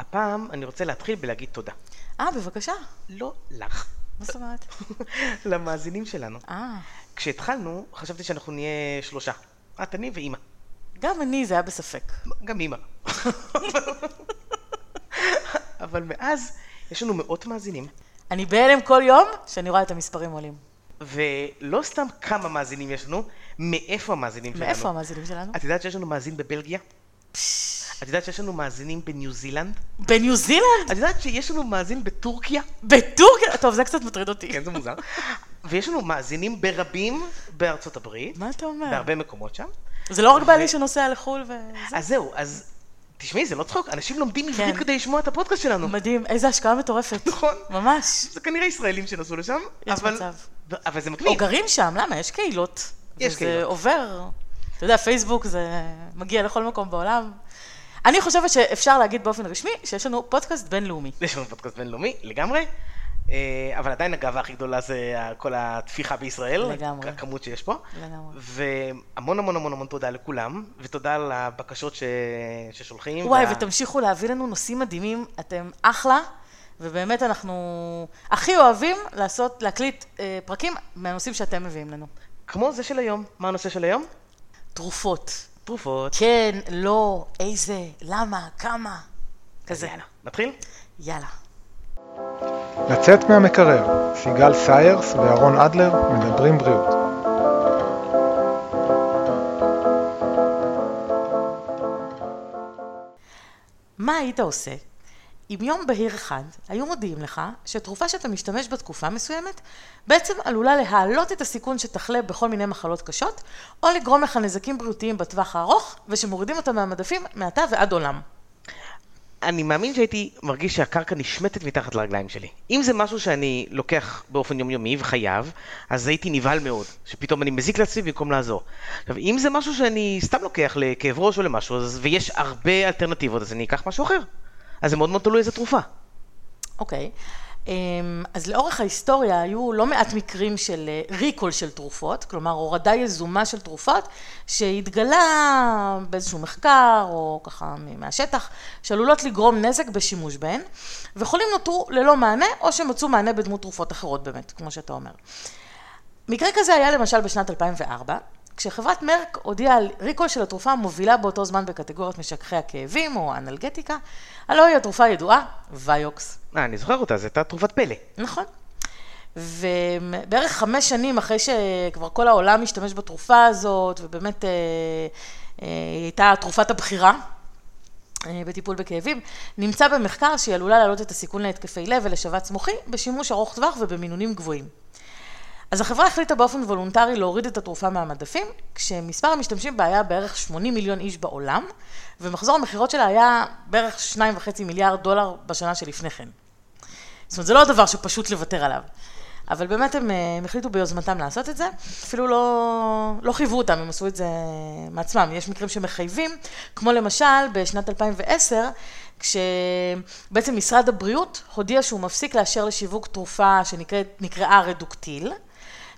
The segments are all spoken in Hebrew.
הפעם אני רוצה להתחיל בלהגיד תודה. אה, בבקשה. לא לך, מה זאת אומרת? למאזינים שלנו. אה, כשהתחלנו, חשבתי שאנחנו נהיה שלושה. את, אני ואימא. גם אני, זה היה בספק. גם אימא. אבל מאז יש לנו מאות מאזינים, אני בהלם כל יום שאני רואה את המספרים עולים. ולא סתם כמה מאזינים יש לנו, מאיפה המאזינים שלנו. מאיפה המאזינים שלנו? את יודעת שיש לנו מאזין בבלגיה? את יודעת שיש לנו מאזינים בניו זילנד? בניו זילנד? את יודעת שיש לנו מאזין בטורקיה? בטורקיה? טוב, זה קצת מטריד אותי. כן, זה מוזר. ויש לנו מאזינים ברבים בארצות הברית, מה אתה אומר? בהרבה מקומות שם. זה לא רק ו- בעלי שנוסע לחו"ל וזה? אז זהו, אז תשמעי, זה לא צחוק, אנשים לומדים עברית כן. כדי לשמוע את הפודקאסט שלנו. מדהים, איזה השקעה מטורפת. נכון. ממש. זה כנראה ישראלים שנסעו לשם, יש אבל... מצב. אבל זה או מגניב. גרים שם, למה? יש קהילות. יש וזה קהילות. עובר. אתה יודע, פייסבוק זה מגיע לכל מקום בעולם. אני חושבת שאפשר להגיד באופן רשמי שיש לנו פודקאסט בינלאומי. יש לנו פודקאסט בינלאומי, לגמרי. אה, אבל עדיין הגאווה הכי גדולה זה כל הטפיחה בישראל. לגמרי. הכמות שיש פה. לגמרי. והמון המון המון המון תודה לכולם, ותודה על הבקשות ש... ששולחים. וואי, וה- ותמשיכו להביא לנו נושאים מדהימים, אתם אחלה, ובאמת אנחנו הכי אוהבים לעשות, להקליט אה, פרקים מהנושאים שאתם מביאים לנו. כמו זה של היום. מה הנושא של היום? תרופות. תרופות. כן, לא, איזה, למה, כמה. כזה. יאללה, נתחיל? יאללה. לצאת מהמקרר, סיגל סיירס ואהרון אדלר מדברים בריאות. מה היית עושה אם יום בהיר אחד היו מודיעים לך שתרופה שאתה משתמש בתקופה מסוימת בעצם עלולה להעלות את הסיכון שתחלה בכל מיני מחלות קשות או לגרום לך נזקים בריאותיים בטווח הארוך ושמורידים אותה מהמדפים מעתה ועד עולם. אני מאמין שהייתי מרגיש שהקרקע נשמטת מתחת לרגליים שלי. אם זה משהו שאני לוקח באופן יומיומי וחייב, אז הייתי נבהל מאוד, שפתאום אני מזיק לעצמי במקום לעזור. עכשיו, אם זה משהו שאני סתם לוקח לכאב ראש או למשהו, אז, ויש הרבה אלטרנטיבות, אז אני אקח משהו אחר. אז זה מאוד מאוד תלוי איזה תרופה. אוקיי. אמ, אז לאורך ההיסטוריה היו לא מעט מקרים של ריקול של תרופות, כלומר הורדה יזומה של תרופות, שהתגלה באיזשהו מחקר או ככה מהשטח, שעלולות לגרום נזק בשימוש בהן, וחולים נותרו ללא מענה, או שמצאו מענה בדמות תרופות אחרות באמת, כמו שאתה אומר. מקרה כזה היה למשל בשנת 2004, כשחברת מרק הודיעה על ריקול של התרופה המובילה באותו זמן בקטגוריית משככי הכאבים או האנלגטיקה, הלוא היא התרופה הידועה, ויוקס. אה, אני זוכר אותה, זו הייתה תרופת פלא. נכון. ובערך חמש שנים אחרי שכבר כל העולם משתמש בתרופה הזאת, ובאמת אה, אה, היא הייתה תרופת הבחירה אה, בטיפול בכאבים, נמצא במחקר שהיא עלולה להעלות את הסיכון להתקפי לב ולשבץ מוחי בשימוש ארוך טווח ובמינונים גבוהים. אז החברה החליטה באופן וולונטרי להוריד את התרופה מהמדפים, כשמספר המשתמשים בה היה בערך 80 מיליון איש בעולם, ומחזור המכירות שלה היה בערך 2.5 מיליארד דולר בשנה שלפני כן. זאת אומרת, זה לא דבר שפשוט לוותר עליו. אבל באמת הם, אה, הם החליטו ביוזמתם לעשות את זה, אפילו לא, לא חייבו אותם, הם עשו את זה מעצמם. יש מקרים שמחייבים, כמו למשל בשנת 2010, כשבעצם משרד הבריאות הודיע שהוא מפסיק לאשר לשיווק תרופה שנקראה רדוקטיל,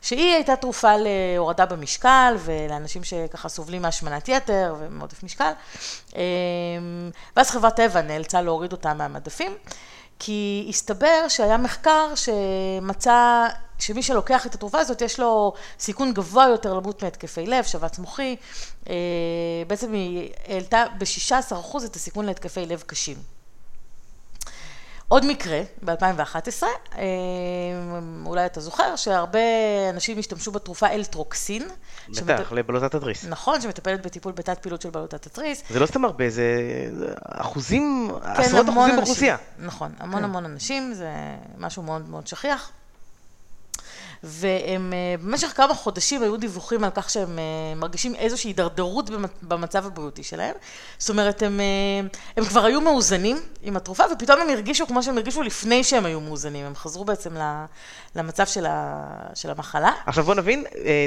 שהיא הייתה תרופה להורדה במשקל ולאנשים שככה סובלים מהשמנת יתר ומעודף משקל. אמ, ואז חברת טבע נאלצה להוריד אותה מהמדפים, כי הסתבר שהיה מחקר שמצא שמי שלוקח את התרופה הזאת יש לו סיכון גבוה יותר למות מהתקפי לב, שבץ מוחי, אה, בעצם היא העלתה ב-16% את הסיכון להתקפי לב קשים. עוד מקרה, ב-2011, אולי אתה זוכר, שהרבה אנשים השתמשו בתרופה אלטרוקסין. בטח, לבלוטת התריס. נכון, שמטפלת בטיפול בתת פעילות של בלוטת התריס. זה לא סתם הרבה, זה אחוזים, כן, עשרות אחוזים. באוכלוסייה. נכון, המון המון אנשים, זה משהו מאוד מאוד שכיח. והם אה, במשך כמה חודשים היו דיווחים על כך שהם אה, מרגישים איזושהי הידרדרות במצ- במצב הבריאותי שלהם. זאת אומרת, הם, אה, הם כבר היו מאוזנים עם התרופה, ופתאום הם הרגישו כמו שהם הרגישו לפני שהם היו מאוזנים. הם חזרו בעצם למצב של, ה, של המחלה. עכשיו בוא נבין,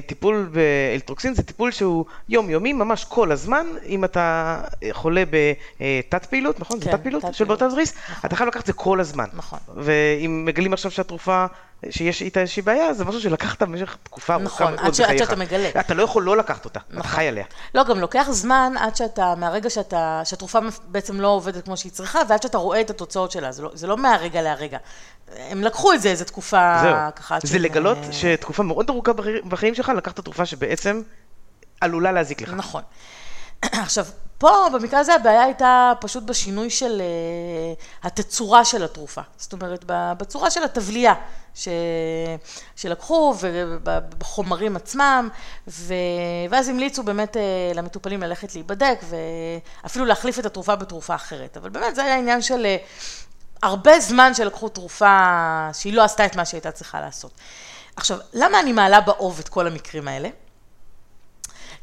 טיפול באלטרוקסין זה טיפול שהוא יומיומי, ממש כל הזמן, אם אתה חולה בתת פעילות, נכון? זה כן, תת פעילות של. בלוטת התריס, אתה חייב לקחת את זה כל הזמן. נכון. ואם מגלים עכשיו שהתרופה, שיש איתה איזושהי בעיה, זה משהו שלקחת במשך תקופה ארוכה נכון, מאוד עד ש- עד בחייך. שאתה מגלה. אתה לא יכול לא לקחת אותה, אתה נכון. חי עליה. לא, גם לוקח זמן עד שאתה, מהרגע שאתה, שהתרופה בעצם לא עובדת כמו שהיא צריכה, ועד שאתה רואה את התוצאות שלה, זה לא, זה לא מהרגע להרגע. הם לקחו את זה איזו תקופה זהו. ככה. זה שהם, לגלות שתקופה מאוד ארוכה בחי- בחיים שלך, לקחת תרופה שבעצם עלולה להזיק לך. נכון. עכשיו, פה במקרה הזה הבעיה הייתה פשוט בשינוי של uh, התצורה של התרופה. זאת אומרת, בצורה של התבלייה ש... שלקחו ובחומרים עצמם, ו... ואז המליצו באמת uh, למטופלים ללכת להיבדק ואפילו להחליף את התרופה בתרופה אחרת. אבל באמת זה היה עניין של uh, הרבה זמן שלקחו תרופה שהיא לא עשתה את מה שהייתה צריכה לעשות. עכשיו, למה אני מעלה באוב את כל המקרים האלה?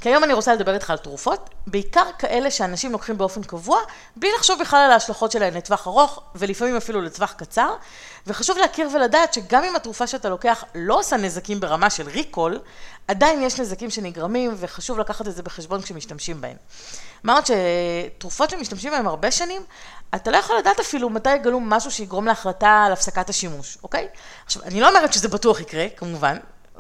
כי היום אני רוצה לדבר איתך על תרופות, בעיקר כאלה שאנשים לוקחים באופן קבוע, בלי לחשוב בכלל על ההשלכות שלהן לטווח ארוך, ולפעמים אפילו לטווח קצר. וחשוב להכיר ולדעת שגם אם התרופה שאתה לוקח לא עושה נזקים ברמה של ריקול, עדיין יש נזקים שנגרמים, וחשוב לקחת את זה בחשבון כשמשתמשים בהן. מה עוד שתרופות שמשתמשים בהן הרבה שנים, אתה לא יכול לדעת אפילו מתי יגלו משהו שיגרום להחלטה על הפסקת השימוש, אוקיי? עכשיו, אני לא אומרת שזה בטוח יקרה, כמובן,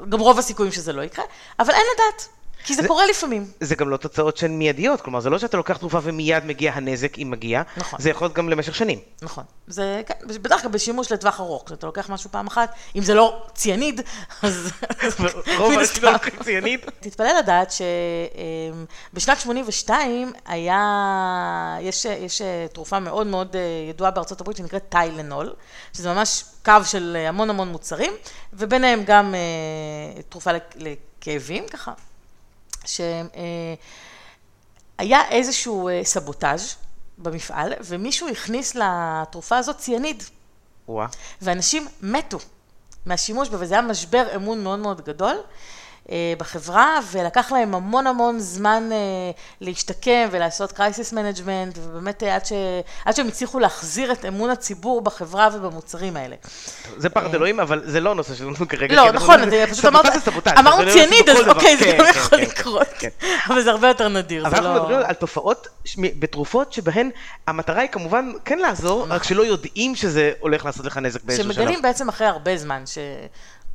גם רוב הסיכויים שזה לא יקרה, אבל אין לדעת. כי זה, זה- קורה לפעמים. זה גם לא תוצאות שהן מיידיות, כלומר זה לא שאתה לוקח תרופה ומיד מגיע הנזק אם מגיע, נכון. זה יכול להיות גם למשך שנים. נכון. זה, כן, בדרך כלל בשימוש לטווח ארוך. כשאתה לוקח משהו פעם אחת, אם זה לא ציאניד, אז... רוב האנשים לא. לוקחים ציאניד. תתפלא לדעת שבשנת 82 היה, יש, יש תרופה מאוד מאוד אה, ידועה בארצות הברית שנקראת טיילנול, שזה ממש קו של המון המון מוצרים, וביניהם גם אה, תרופה לכ- לכאבים, ככה, שהיה איזשהו אה, סבוטאז' במפעל, ומישהו הכניס לתרופה הזאת ציאניד. וואה. ואנשים מתו מהשימוש בה, וזה היה משבר אמון מאוד מאוד גדול אה, בחברה, ולקח להם המון המון זמן אה, להשתקם ולעשות crisis management, ובאמת אה, עד, ש... עד שהם הצליחו להחזיר את אמון הציבור בחברה ובמוצרים האלה. זה פחד אלוהים, אבל זה לא נושא שלנו כרגע. לא, נכון, מדברים- זה פשוט אמרת, אמרנו לא בכל אז. אוקיי, זה גם כן, יכול כן, לקרות, כן. אבל זה הרבה יותר נדיר, אבל אנחנו לא... מדברים על תופעות בתרופות שבהן המטרה היא כמובן כן לעזור, רק שלא יודעים שזה הולך לעשות לך נזק באיזשהו שלב. שמגלים בעצם אחרי הרבה זמן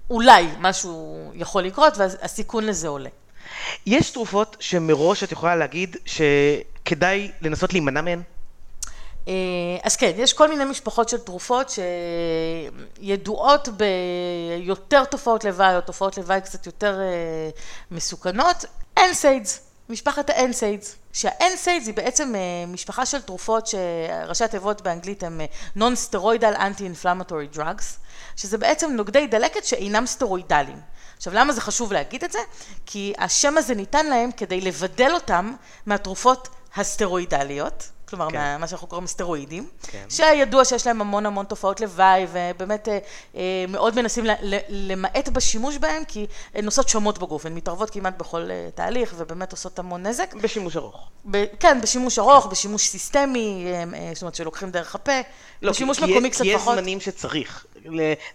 שאולי משהו יכול לקרות והסיכון לזה עולה. יש תרופות שמראש את יכולה להגיד שכדאי לנסות להימנע מהן? אה, אז כן, יש כל מיני משפחות של תרופות שידועות ביותר תופעות לוואי, או תופעות לוואי קצת יותר אה, מסוכנות. NSAIDs, משפחת ה NSAIDs. שה NSAIDs היא בעצם אה, משפחה של תרופות שראשי התיבות באנגלית הם אה, Non-Steroidal Anti-Inflammatory Drugs, שזה בעצם נוגדי דלקת שאינם סטרואידליים. עכשיו, למה זה חשוב להגיד את זה? כי השם הזה ניתן להם כדי לבדל אותם מהתרופות הסטרואידליות, כלומר, כן. כן. מה שאנחנו קוראים סטרואידים, כן. שידוע שיש להם המון המון תופעות לוואי, ובאמת אה, אה, מאוד מנסים ל- ל- למעט בשימוש בהם, כי הן עושות שומות בגוף, הן מתערבות כמעט בכל אה, תהליך, ובאמת עושות המון נזק. בשימוש ארוך. ב- כן, בשימוש ארוך, בשימוש סיסטמי, אה, אה, זאת אומרת שלוקחים דרך הפה, לא, בשימוש כי- כי- מקומי קצת כי יש פחות. זמנים שצריך.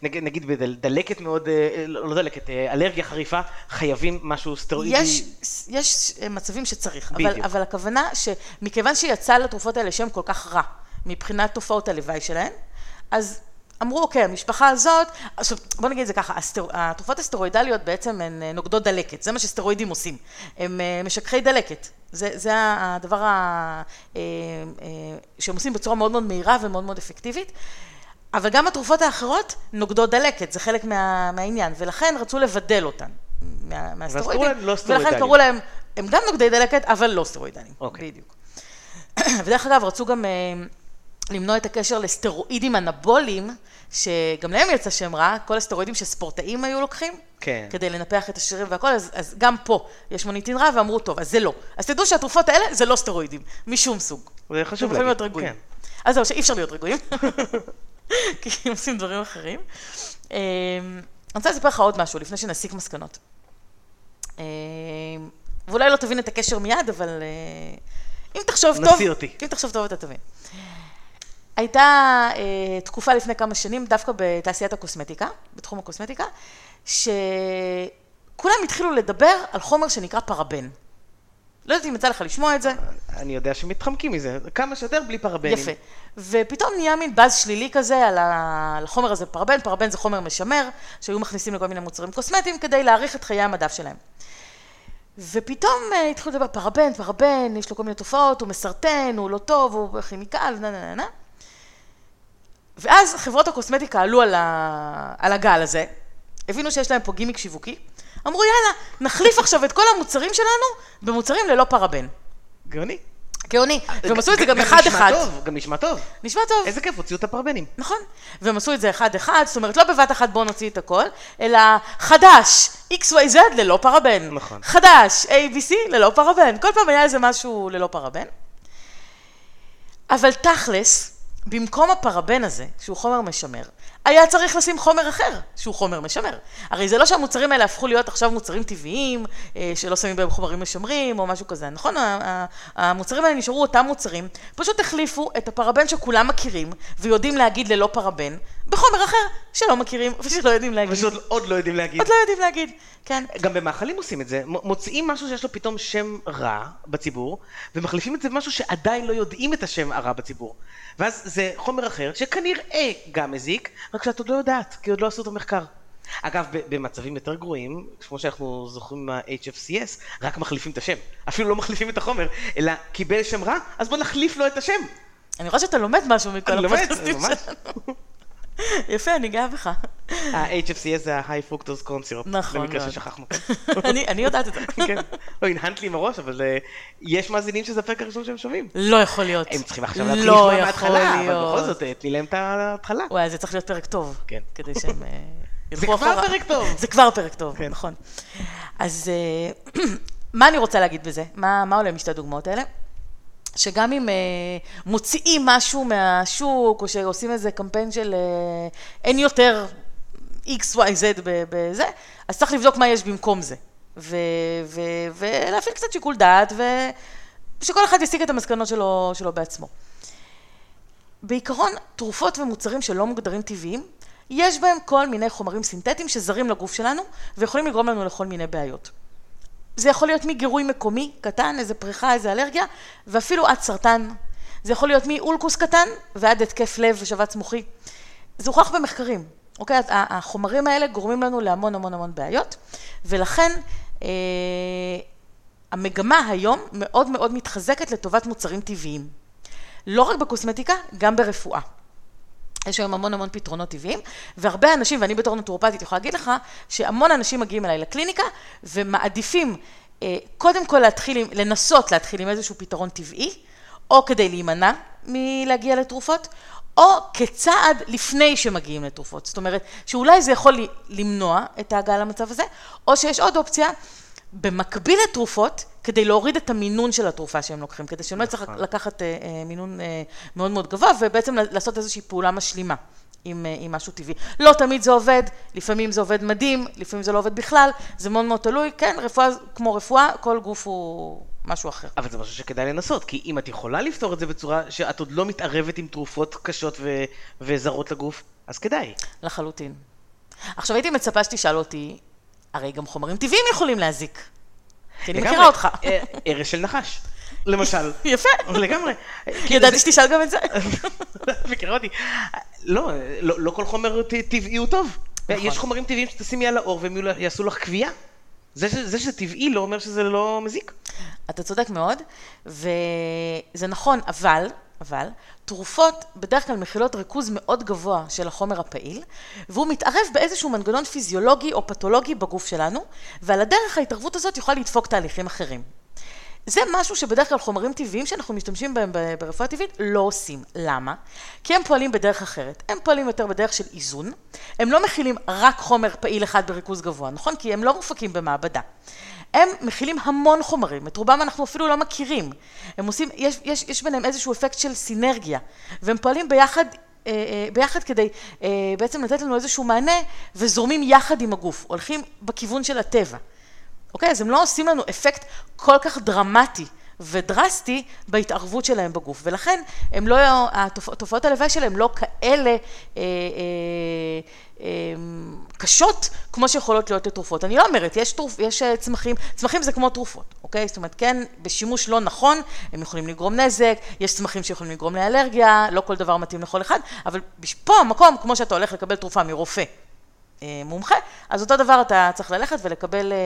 נגיד, נגיד בדלקת מאוד, אה, לא לא דלקת, אה, אלרגיה חריפה, חייבים משהו סטרואידי. יש, יש אה, מצבים שצריך, אבל, בדיוק. אבל הכוונה שמכיוון שיצא לתרופות האלה שם כל כך רע מבחינת תופעות הלוואי שלהן, אז אמרו, אוקיי, המשפחה הזאת, עכשיו בוא נגיד את זה ככה, הסטר, התרופות הסטרואידליות בעצם הן נוגדות דלקת, זה מה שסטרואידים עושים, הם משככי דלקת, זה, זה הדבר ה, שהם עושים בצורה מאוד מאוד מהירה ומאוד מאוד אפקטיבית. אבל גם התרופות האחרות נוגדות דלקת, זה חלק מה, מהעניין, ולכן רצו לבדל אותן מה, מהסטרואידים, לא ולכן. קראו להם, הם גם נוגדי דלקת, אבל לא סטרואידליים, אוקיי. בדיוק. ודרך אגב, רצו גם אה, למנוע את הקשר לסטרואידים אנבוליים, שגם להם יצא שם רע, כל הסטרואידים שספורטאים היו לוקחים, כן. כדי לנפח את השרירים והכל, אז, אז גם פה יש מוניטין רע, ואמרו, טוב, אז זה לא. אז תדעו שהתרופות האלה זה לא סטרואידים, משום סוג. זה חשוב אתם יכולים להגיד. להיות רגועים. כן. אז זהו, שאי אפשר להיות רגועים, כי הם עושים דברים אחרים. אה, אני רוצה לספר לך עוד משהו, לפני שנסיק מסקנות. אה, ואולי לא תבין את הקשר מיד, אבל אה, אם תחשוב טוב, נסי אותי. אם תחשוב טוב אתה תבין. הייתה אה, תקופה לפני כמה שנים, דווקא בתעשיית הקוסמטיקה, בתחום הקוסמטיקה, שכולם התחילו לדבר על חומר שנקרא פרבן. לא יודעת אם יצא לך לשמוע את זה. אני יודע שמתחמקים מזה, כמה שיותר בלי פרבנים. יפה. ופתאום נהיה מין באז שלילי כזה על החומר הזה פרבן, פרבן זה חומר משמר, שהיו מכניסים לכל מיני מוצרים קוסמטיים כדי להאריך את חיי המדף שלהם. ופתאום אה, התחילו לדבר, פרבן, פרבן, יש לו כל מיני תופעות, הוא מסרטן, הוא לא טוב, הוא כימיקל, נה נה נה נה. ואז חברות הקוסמטיקה עלו על, ה... על הגל הזה, הבינו שיש להם פה גימיק שיווקי, אמרו יאללה, נחליף עכשיו את כל המוצרים שלנו במוצרים ללא פרבן. גאוני. גאוני. והם עשו את זה גם נשמע אחד-אחד. טוב, גם נשמע טוב. נשמע טוב. איזה כיף, הוציאו את הפרבנים. נכון. והם עשו את זה אחד-אחד, זאת אומרת, לא בבת אחת בואו נוציא את הכל, אלא חדש, XYZ ללא פרבן. נכון. חדש, ABC ללא פרבן. כל פעם היה איזה משהו ללא פרבן. אבל תכלס, במקום הפרבן הזה, שהוא חומר משמר, היה צריך לשים חומר אחר, שהוא חומר משמר. הרי זה לא שהמוצרים האלה הפכו להיות עכשיו מוצרים טבעיים, אה, שלא שמים בהם חומרים משמרים או משהו כזה, נכון? המוצרים האלה נשארו אותם מוצרים, פשוט החליפו את הפרבן שכולם מכירים ויודעים להגיד ללא פרבן, בחומר אחר שלא מכירים ושלא יודעים להגיד. ושעוד עוד לא יודעים להגיד. עוד לא יודעים להגיד, כן. גם במאכלים עושים את זה, מוצאים משהו שיש לו פתאום שם רע בציבור, ומחליפים את זה במשהו שעדיין לא יודעים את השם הרע בציבור. ואז זה חומר אחר, שכנראה גם מזיק, רק שאת עוד לא יודעת, כי עוד לא עשו את המחקר. אגב, במצבים יותר גרועים, כמו שאנחנו זוכרים מה-HFCS, רק מחליפים את השם. אפילו לא מחליפים את החומר, אלא קיבל שם רע, אז בוא נחליף לו את השם. אני רואה שאתה לומד משהו מכל אני לומד, הפודקאסטים ממש. שלנו. יפה, אני גאה בך. ה-HFCS זה ה-high fructose corn syrup. נכון במקרה. ששכחנו. אני אני יודעת את זה. כן. לא, הנהנת לי עם הראש, אבל אה, יש מאזינים שזה הפרק הראשון שהם שומעים. לא יכול להיות. הם צריכים עכשיו להתחיל לא לשמוע יכול מההתחלה, אבל. בכל זאת, אה, תני להם את ההתחלה. וואי, זה צריך להיות פרק טוב. כן. כדי שהם... אה, זה ילכו כבר אחורה. פרק טוב. זה כבר פרק טוב, כן. נכון. אז מה אני רוצה להגיד בזה? מה עולה משתי הדוגמאות האלה? שגם אם אה, מוציאים משהו מהשוק, או שעושים איזה קמפיין של אה, אין יותר x, y, z ב- בזה, אז צריך לבדוק מה יש במקום זה. ו- ו- ולהפעיל קצת שיקול דעת, ושכל אחד יסיק את המסקנות שלו, שלו בעצמו. בעיקרון, תרופות ומוצרים שלא מוגדרים טבעיים, יש בהם כל מיני חומרים סינתטיים שזרים לגוף שלנו, ויכולים לגרום לנו לכל מיני בעיות. זה יכול להיות מגירוי מקומי קטן, איזה פריחה, איזה אלרגיה, ואפילו עד סרטן. זה יכול להיות מאולקוס קטן ועד התקף לב ושבץ מוחי. זה הוכח במחקרים, אוקיי? החומרים האלה גורמים לנו להמון המון המון בעיות, ולכן אה, המגמה היום מאוד מאוד מתחזקת לטובת מוצרים טבעיים. לא רק בקוסמטיקה, גם ברפואה. יש היום המון המון פתרונות טבעיים, והרבה אנשים, ואני בתור נטורופטית יכולה להגיד לך, שהמון אנשים מגיעים אליי לקליניקה ומעדיפים אה, קודם כל להתחיל, עם- לנסות להתחיל עם איזשהו פתרון טבעי, או כדי להימנע מלהגיע לתרופות, או כצעד לפני שמגיעים לתרופות. זאת אומרת, שאולי זה יכול למנוע את ההגעה למצב הזה, או שיש עוד אופציה, במקביל לתרופות, כדי להוריד את המינון של התרופה שהם לוקחים, כדי שהם לא יצטרכו נכון. לקחת אה, אה, מינון אה, מאוד מאוד גבוה, ובעצם לעשות איזושהי פעולה משלימה עם, אה, עם משהו טבעי. לא תמיד זה עובד, לפעמים זה עובד מדהים, לפעמים זה לא עובד בכלל, זה מאוד מאוד תלוי, כן, רפואה כמו רפואה, כל גוף הוא משהו אחר. אבל זה משהו שכדאי לנסות, כי אם את יכולה לפתור את זה בצורה שאת עוד לא מתערבת עם תרופות קשות ו- וזרות לגוף, אז כדאי. לחלוטין. עכשיו הייתי מצפה שתשאל אותי, הרי גם חומרים טבעיים יכולים להזיק. כי אני. מכירה אותך. אה, ארס של נחש, למשל. יפה. לגמרי. כאילו ידעתי שתשאל גם את זה. מכירה אותי. לא, לא, לא כל חומר טבעי הוא טוב. נכון. יש חומרים טבעיים שתשימי על האור והם יעשו לך ש- זה שזה טבעי לא אומר שזה לא מזיק. אתה צודק מאוד, וזה נכון, אבל, אבל, תרופות בדרך כלל מכילות ריכוז מאוד גבוה של החומר הפעיל, והוא מתערב באיזשהו מנגנון פיזיולוגי או פתולוגי בגוף שלנו, ועל הדרך ההתערבות הזאת יכולה לדפוק תהליכים אחרים. זה משהו שבדרך כלל חומרים טבעיים שאנחנו משתמשים בהם ברפואה טבעית לא עושים. למה? כי הם פועלים בדרך אחרת. הם פועלים יותר בדרך של איזון. הם לא מכילים רק חומר פעיל אחד בריכוז גבוה, נכון? כי הם לא מופקים במעבדה. הם מכילים המון חומרים, את רובם אנחנו אפילו לא מכירים. הם עושים, יש, יש, יש ביניהם איזשהו אפקט של סינרגיה, והם פועלים ביחד אה, אה, ביחד כדי אה, בעצם לתת לנו איזשהו מענה, וזורמים יחד עם הגוף, הולכים בכיוון של הטבע. אוקיי? אז הם לא עושים לנו אפקט כל כך דרמטי ודרסטי בהתערבות שלהם בגוף, ולכן הם לא, התופ- תופעות הלוואי שלהם לא כאלה אה, אה, קשות כמו שיכולות להיות לתרופות. אני לא אומרת, יש, תרופ, יש אה, צמחים, צמחים זה כמו תרופות, אוקיי? זאת אומרת, כן, בשימוש לא נכון, הם יכולים לגרום נזק, יש צמחים שיכולים לגרום לאלרגיה, לא כל דבר מתאים לכל אחד, אבל פה המקום, כמו שאתה הולך לקבל תרופה מרופא, מומחה, אז אותו דבר אתה צריך ללכת ולקבל אה,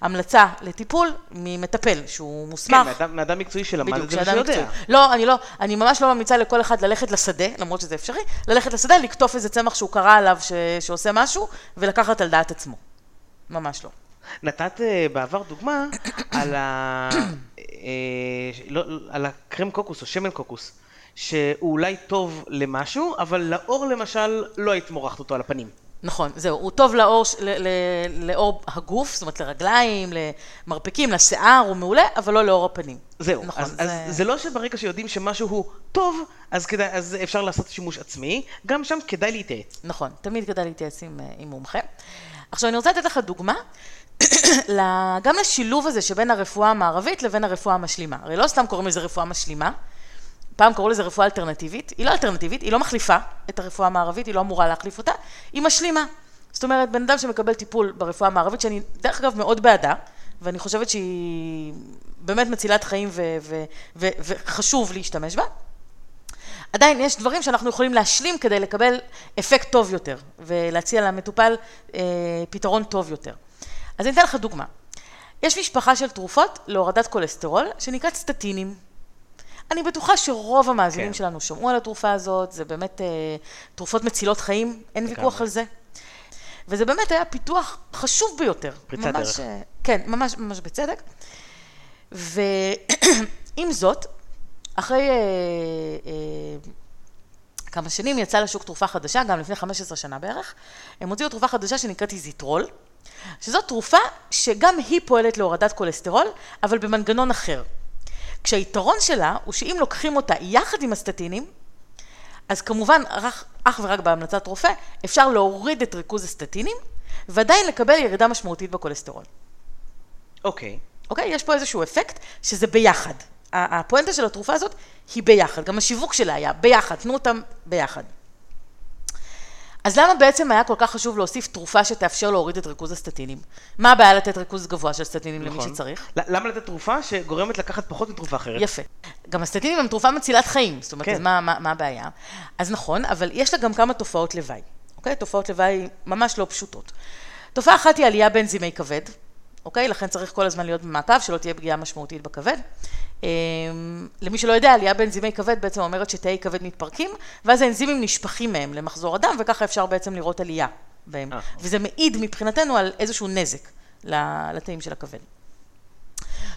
המלצה לטיפול ממטפל שהוא מוסמך. כן, מאדם- מקצועי שלמד את זה ושיודע. לא, אני לא, אני ממש לא ממליצה לכל אחד ללכת לשדה, למרות שזה אפשרי, ללכת לשדה, לקטוף איזה צמח שהוא קרא עליו ש... שעושה משהו, ולקחת על דעת עצמו. ממש לא. נתת אה, בעבר דוגמה על, ה... אה, לא, על הקרם קוקוס או שמן קוקוס, שהוא אולי טוב למשהו, אבל לאור למשל לא היית מורחת אותו על הפנים. נכון, זהו, הוא טוב לאור, ל- ל- לאור הגוף, זאת אומרת לרגליים, למרפקים, לשיער, הוא מעולה, אבל לא לאור הפנים. זהו, נכון, אז, אז זה לא שברגע שיודעים שמשהו הוא טוב, אז, כדאי, אז אפשר לעשות שימוש עצמי, גם שם כדאי להתייעץ. נכון, תמיד כדאי להתייעץ עם, אה, עם מומחה. עכשיו, אני רוצה לתת לך דוגמה, גם לשילוב הזה שבין הרפואה המערבית לבין הרפואה המשלימה. הרי לא סתם קוראים לזה רפואה משלימה, פעם קראו לזה רפואה אלטרנטיבית, היא לא אלטרנטיבית, היא לא מחליפה את הרפואה המערבית, היא לא אמורה להחליף אותה, היא משלימה. זאת אומרת, בן אדם שמקבל טיפול ברפואה המערבית, שאני דרך אגב מאוד בעדה, ואני חושבת שהיא באמת מצילת חיים וחשוב להשתמש בה, עדיין יש דברים שאנחנו יכולים להשלים כדי לקבל אפקט טוב יותר, ולהציע למטופל אה, פתרון טוב יותר. אז אני אתן לך דוגמה. יש משפחה של תרופות להורדת כולסטרול, שנקראת סטטינים. אני בטוחה שרוב המאזינים כן. שלנו שמעו על התרופה הזאת, זה באמת אה, תרופות מצילות חיים, אין. ויכוח על זה. וזה באמת היה פיתוח חשוב ביותר. פריצת ממש, דרך. אה, כן, ממש, ממש בצדק. ועם זאת, אחרי אה, אה, כמה שנים יצאה לשוק תרופה חדשה, גם לפני 15 שנה בערך, הם הוציאו תרופה חדשה שנקראת איזיטרול, שזאת תרופה שגם היא פועלת להורדת כולסטרול, אבל במנגנון אחר. כשהיתרון שלה הוא שאם לוקחים אותה יחד עם הסטטינים, אז כמובן, רק, אך ורק בהמלצת רופא, אפשר להוריד את ריכוז הסטטינים, ועדיין לקבל ירידה משמעותית בכולסטרול. אוקיי. אוקיי? יש פה איזשהו אפקט שזה ביחד. הפואנטה של התרופה הזאת היא ביחד. גם השיווק שלה היה ביחד, תנו אותם ביחד. אז למה בעצם היה כל כך חשוב להוסיף תרופה שתאפשר להוריד את ריכוז הסטטינים? מה הבעיה לתת ריכוז גבוה של סטטינים למי נכון. שצריך? ל- למה לתת תרופה שגורמת לקחת פחות מתרופה אחרת? יפה. גם הסטטינים הם תרופה מצילת חיים, זאת אומרת, כן. אז מה, מה, מה הבעיה? אז נכון, אבל יש לה גם כמה תופעות לוואי, אוקיי? תופעות לוואי ממש לא פשוטות. תופעה אחת היא עלייה באנזימי כבד, אוקיי? לכן צריך כל הזמן להיות במעקב, שלא תהיה פגיעה משמעותית בכבד. אמ, למי שלא יודע, עלייה באנזימי כבד בעצם אומרת שתאי כבד מתפרקים, ואז האנזימים נשפכים מהם למחזור הדם, וככה אפשר בעצם לראות עלייה בהם. אה. וזה מעיד מבחינתנו על איזשהו נזק לתאים של הכבד.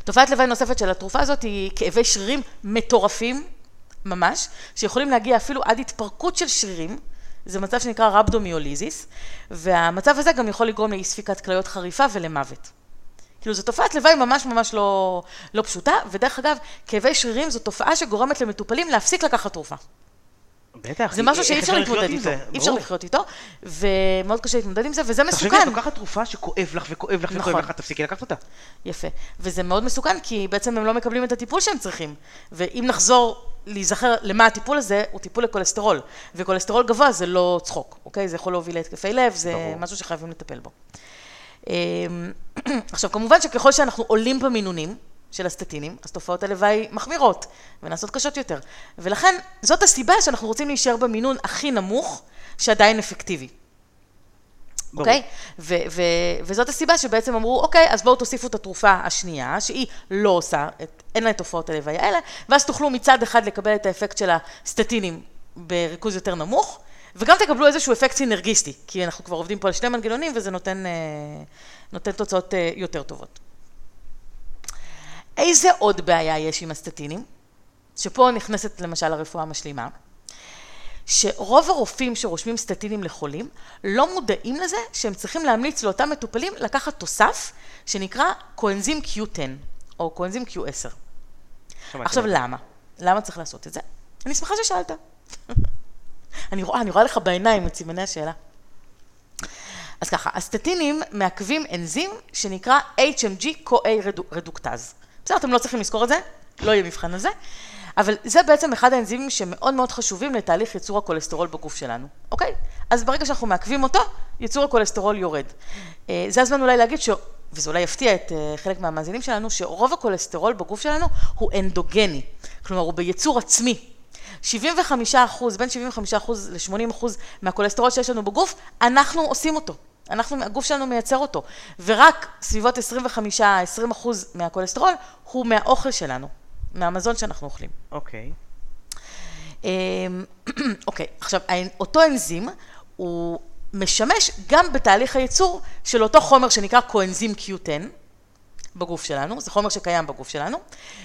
תופעת לוואי נוספת של התרופה הזאת היא כאבי שרירים מטורפים, ממש, שיכולים להגיע אפילו עד התפרקות של שרירים. זה מצב שנקרא רבדומיוליזיס, והמצב הזה גם יכול לגרום לאי ספיקת כליות חריפה ולמוות. כאילו, זו תופעת לוואי ממש ממש לא, לא פשוטה, ודרך אגב, כאבי שרירים זו תופעה שגורמת למטופלים להפסיק לקחת תרופה. בטח. זה משהו שאי אפשר להתמודד איתו. אי אפשר. לחיות איתו, ומאוד קשה להתמודד עם זה, וזה תחשבי, מסוכן. את לוקחת תרופה שכואב לך וכואב לך וכואב נכון. לך, תפסיקי לקחת אותה. יפה. וזה מאוד מסוכן, כי בעצם הם לא מקבלים את הטיפול שהם צריכים. ואם נחזור להיזכר למה הטיפול הזה, הוא טיפול לכולסטרול. וכולסטרול גבוה זה לא צחוק, אוקיי? זה יכול להוביל להתקפי לב, זה. משהו שחייבים לטפל בו. אמ, עכשיו, כמובן שככל שאנחנו עולים במינונים של הסטטינים, אז תופעות הלוואי מחמירות ונעשות קשות יותר. ולכן, זאת הסיבה שאנחנו רוצים להישאר במינון הכי נמוך, שעדיין אפקטיבי. אוקיי? ו- ו- וזאת הסיבה שבעצם אמרו, אוקיי, אז בואו תוסיפו את התרופה השנייה, שהיא לא עושה, את, אין לה את תופעות הלוואי האלה, ואז תוכלו מצד אחד לקבל את האפקט של הסטטינים בריכוז יותר נמוך, וגם תקבלו איזשהו אפקט סינרגיסטי, כי אנחנו כבר עובדים פה על שני מנגנונים, וזה נותן, אה, נותן תוצאות אה, יותר טובות. איזה עוד בעיה יש עם הסטטינים? שפה נכנסת למשל הרפואה המשלימה. שרוב הרופאים שרושמים סטטינים לחולים לא מודעים לזה שהם צריכים להמליץ לאותם מטופלים לקחת תוסף שנקרא קואנזים Q10 או קואנזים Q10. שמעתי עכשיו. למה? למה צריך לעשות את זה? אני שמחה ששאלת. אני רואה, אני רואה לך בעיניים את סימני השאלה. אז ככה, הסטטינים מעכבים אנזים שנקרא HMG CoA רדו- רדוקטז. בסדר, אתם לא צריכים לזכור את זה, לא יהיה מבחן על אבל זה בעצם אחד האנזימים שמאוד מאוד חשובים לתהליך ייצור הכולסטרול בגוף שלנו, אוקיי? אז ברגע שאנחנו מעכבים אותו, ייצור הכולסטרול יורד. אה, זה הזמן אולי להגיד ש... וזה אולי יפתיע את אה, חלק מהמאזינים שלנו, שרוב הכולסטרול בגוף שלנו הוא אנדוגני, כלומר הוא בייצור עצמי. 75 אחוז, בין 75 אחוז ל-80 אחוז מהכולסטרול שיש לנו בגוף, אנחנו עושים אותו. אנחנו, הגוף שלנו מייצר אותו, ורק סביבות 25-20 אחוז מהכולסטרול הוא מהאוכל שלנו, מהמזון שאנחנו אוכלים. אוקיי. אמ, אוקיי, עכשיו, אותו אנזים הוא משמש גם בתהליך הייצור של אותו חומר שנקרא קואנזים Q10 בגוף שלנו, זה חומר שקיים בגוף שלנו,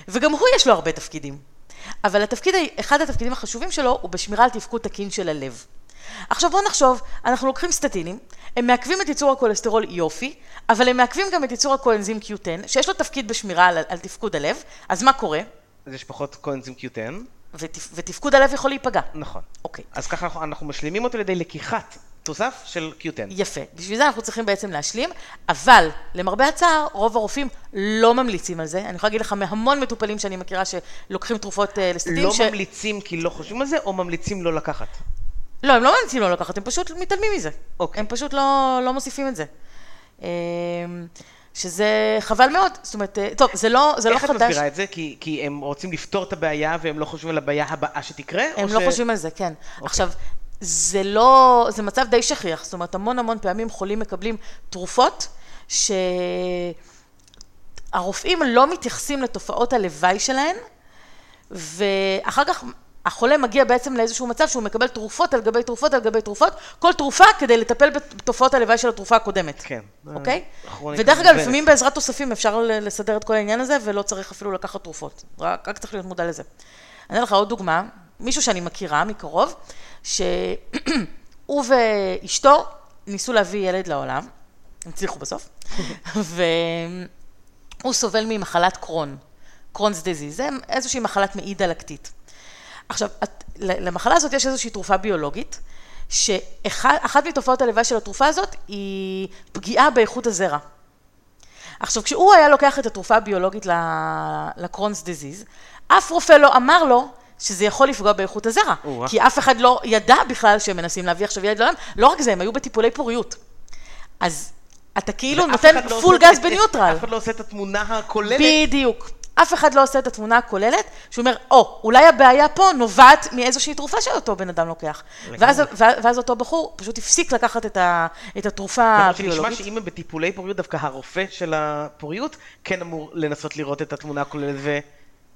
וגם הוא יש לו הרבה תפקידים. אבל התפקיד, אחד התפקידים החשובים שלו הוא בשמירה על תפקוד תקין של הלב. עכשיו בואו נחשוב, אנחנו לוקחים סטטינים, הם מעכבים את ייצור הכולסטרול יופי, אבל הם מעכבים גם את ייצור הקואנזים Q10, שיש לו תפקיד בשמירה על, על תפקוד הלב, אז מה קורה? אז יש פחות קואנזים Q10. ותפ, ותפקוד הלב יכול להיפגע. נכון. אוקיי. אז ככה אנחנו, אנחנו משלימים אותו על ידי לקיחת תוסף של Q10. יפה. בשביל זה אנחנו צריכים בעצם להשלים, אבל למרבה הצער, רוב הרופאים לא ממליצים על זה. אני יכולה להגיד לך מהמון מטופלים שאני מכירה שלוקחים תרופות אה, לסטטים. לא ש... ממליצים כי לא חושבים על זה, או ממליצים לא לקחת? לא, הם לא ממליצים לא לקחת, הם פשוט מתעלמים מזה. אוקיי. הם פשוט לא, לא מוסיפים את זה. אה, שזה חבל מאוד, זאת אומרת, אה, טוב, זה לא, זה לא איך חדש. את מסבירה את זה? כי, כי הם רוצים לפתור את הבעיה והם לא חושבים על הבעיה הבאה שתקרה? הם לא ש... חושבים על זה, כן. עכשיו, זה לא, זה מצב די שכיח, זאת אומרת, המון המון פעמים חולים מקבלים תרופות שהרופאים לא מתייחסים לתופעות הלוואי שלהן, ואחר כך החולה מגיע בעצם לאיזשהו מצב שהוא מקבל תרופות על גבי תרופות על גבי תרופות, כל תרופה כדי לטפל בתופעות הלוואי של התרופה הקודמת. כן. אוקיי? ודרך אגב. לפעמים בעזרת תוספים אפשר לסדר את כל העניין הזה, ולא צריך אפילו לקחת תרופות. רק, רק צריך להיות מודע לזה. אני אתן לך עוד דוגמה, מישהו שאני מכירה מקרוב, שהוא ואשתו ניסו להביא ילד לעולם, הם הצליחו בסוף, והוא סובל ממחלת קרון, קרונס דיזיז, זה איזושהי מחלת מעי דלקתית. עכשיו, את- למחלה הזאת יש איזושהי תרופה ביולוגית, שאחת מתופעות הלוואי של התרופה הזאת היא פגיעה באיכות הזרע. עכשיו, כשהוא היה לוקח את התרופה הביולוגית לקרונס דיזיז, אף רופא לא אמר לו שזה יכול לפגוע באיכות הזרע. כי אף אחד לא ידע בכלל שהם מנסים להביא עכשיו ילד לעולם. לא רק זה, הם היו בטיפולי פוריות. אז אתה כאילו נותן לא פול גז בניוטרל. אף אחד לא עושה את התמונה הכוללת. בדיוק. אף אחד לא עושה את התמונה הכוללת, שהוא אומר, או, אולי הבעיה פה נובעת מאיזושהי תרופה שאותו בן אדם לוקח. ואז, ואז, אותו בחור פשוט הפסיק לקחת את, ה, את התרופה למרות שנשמע הביולוגית. שאם הם בטיפולי פוריות, דווקא הרופא של הפוריות כן אמור לנסות לראות את התמונה הכוללת ו...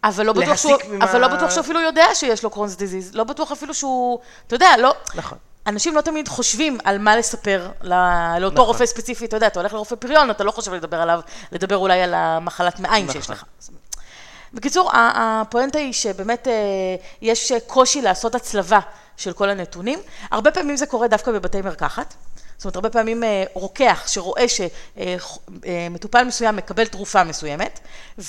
אבל לא, בטוח שהוא, ממה- אבל לא בטוח שהוא אפילו יודע שיש לו קרונס דיזיז, לא בטוח אפילו שהוא, אתה יודע, לא, נכון. אנשים לא תמיד חושבים על מה לספר ל- לאותו נכון. רופא ספציפי, אתה יודע, אתה הולך לרופא פריון, אתה לא חושב לדבר עליו, לדבר אולי על המחלת מעיים שיש נכון. לך. בקיצור, הפואנטה היא שבאמת אה, יש קושי לעשות הצלבה של כל הנתונים. הרבה פעמים זה קורה דווקא בבתי מרקחת. זאת אומרת, הרבה פעמים אה, רוקח שרואה שמטופל מסוים מקבל תרופה מסוימת,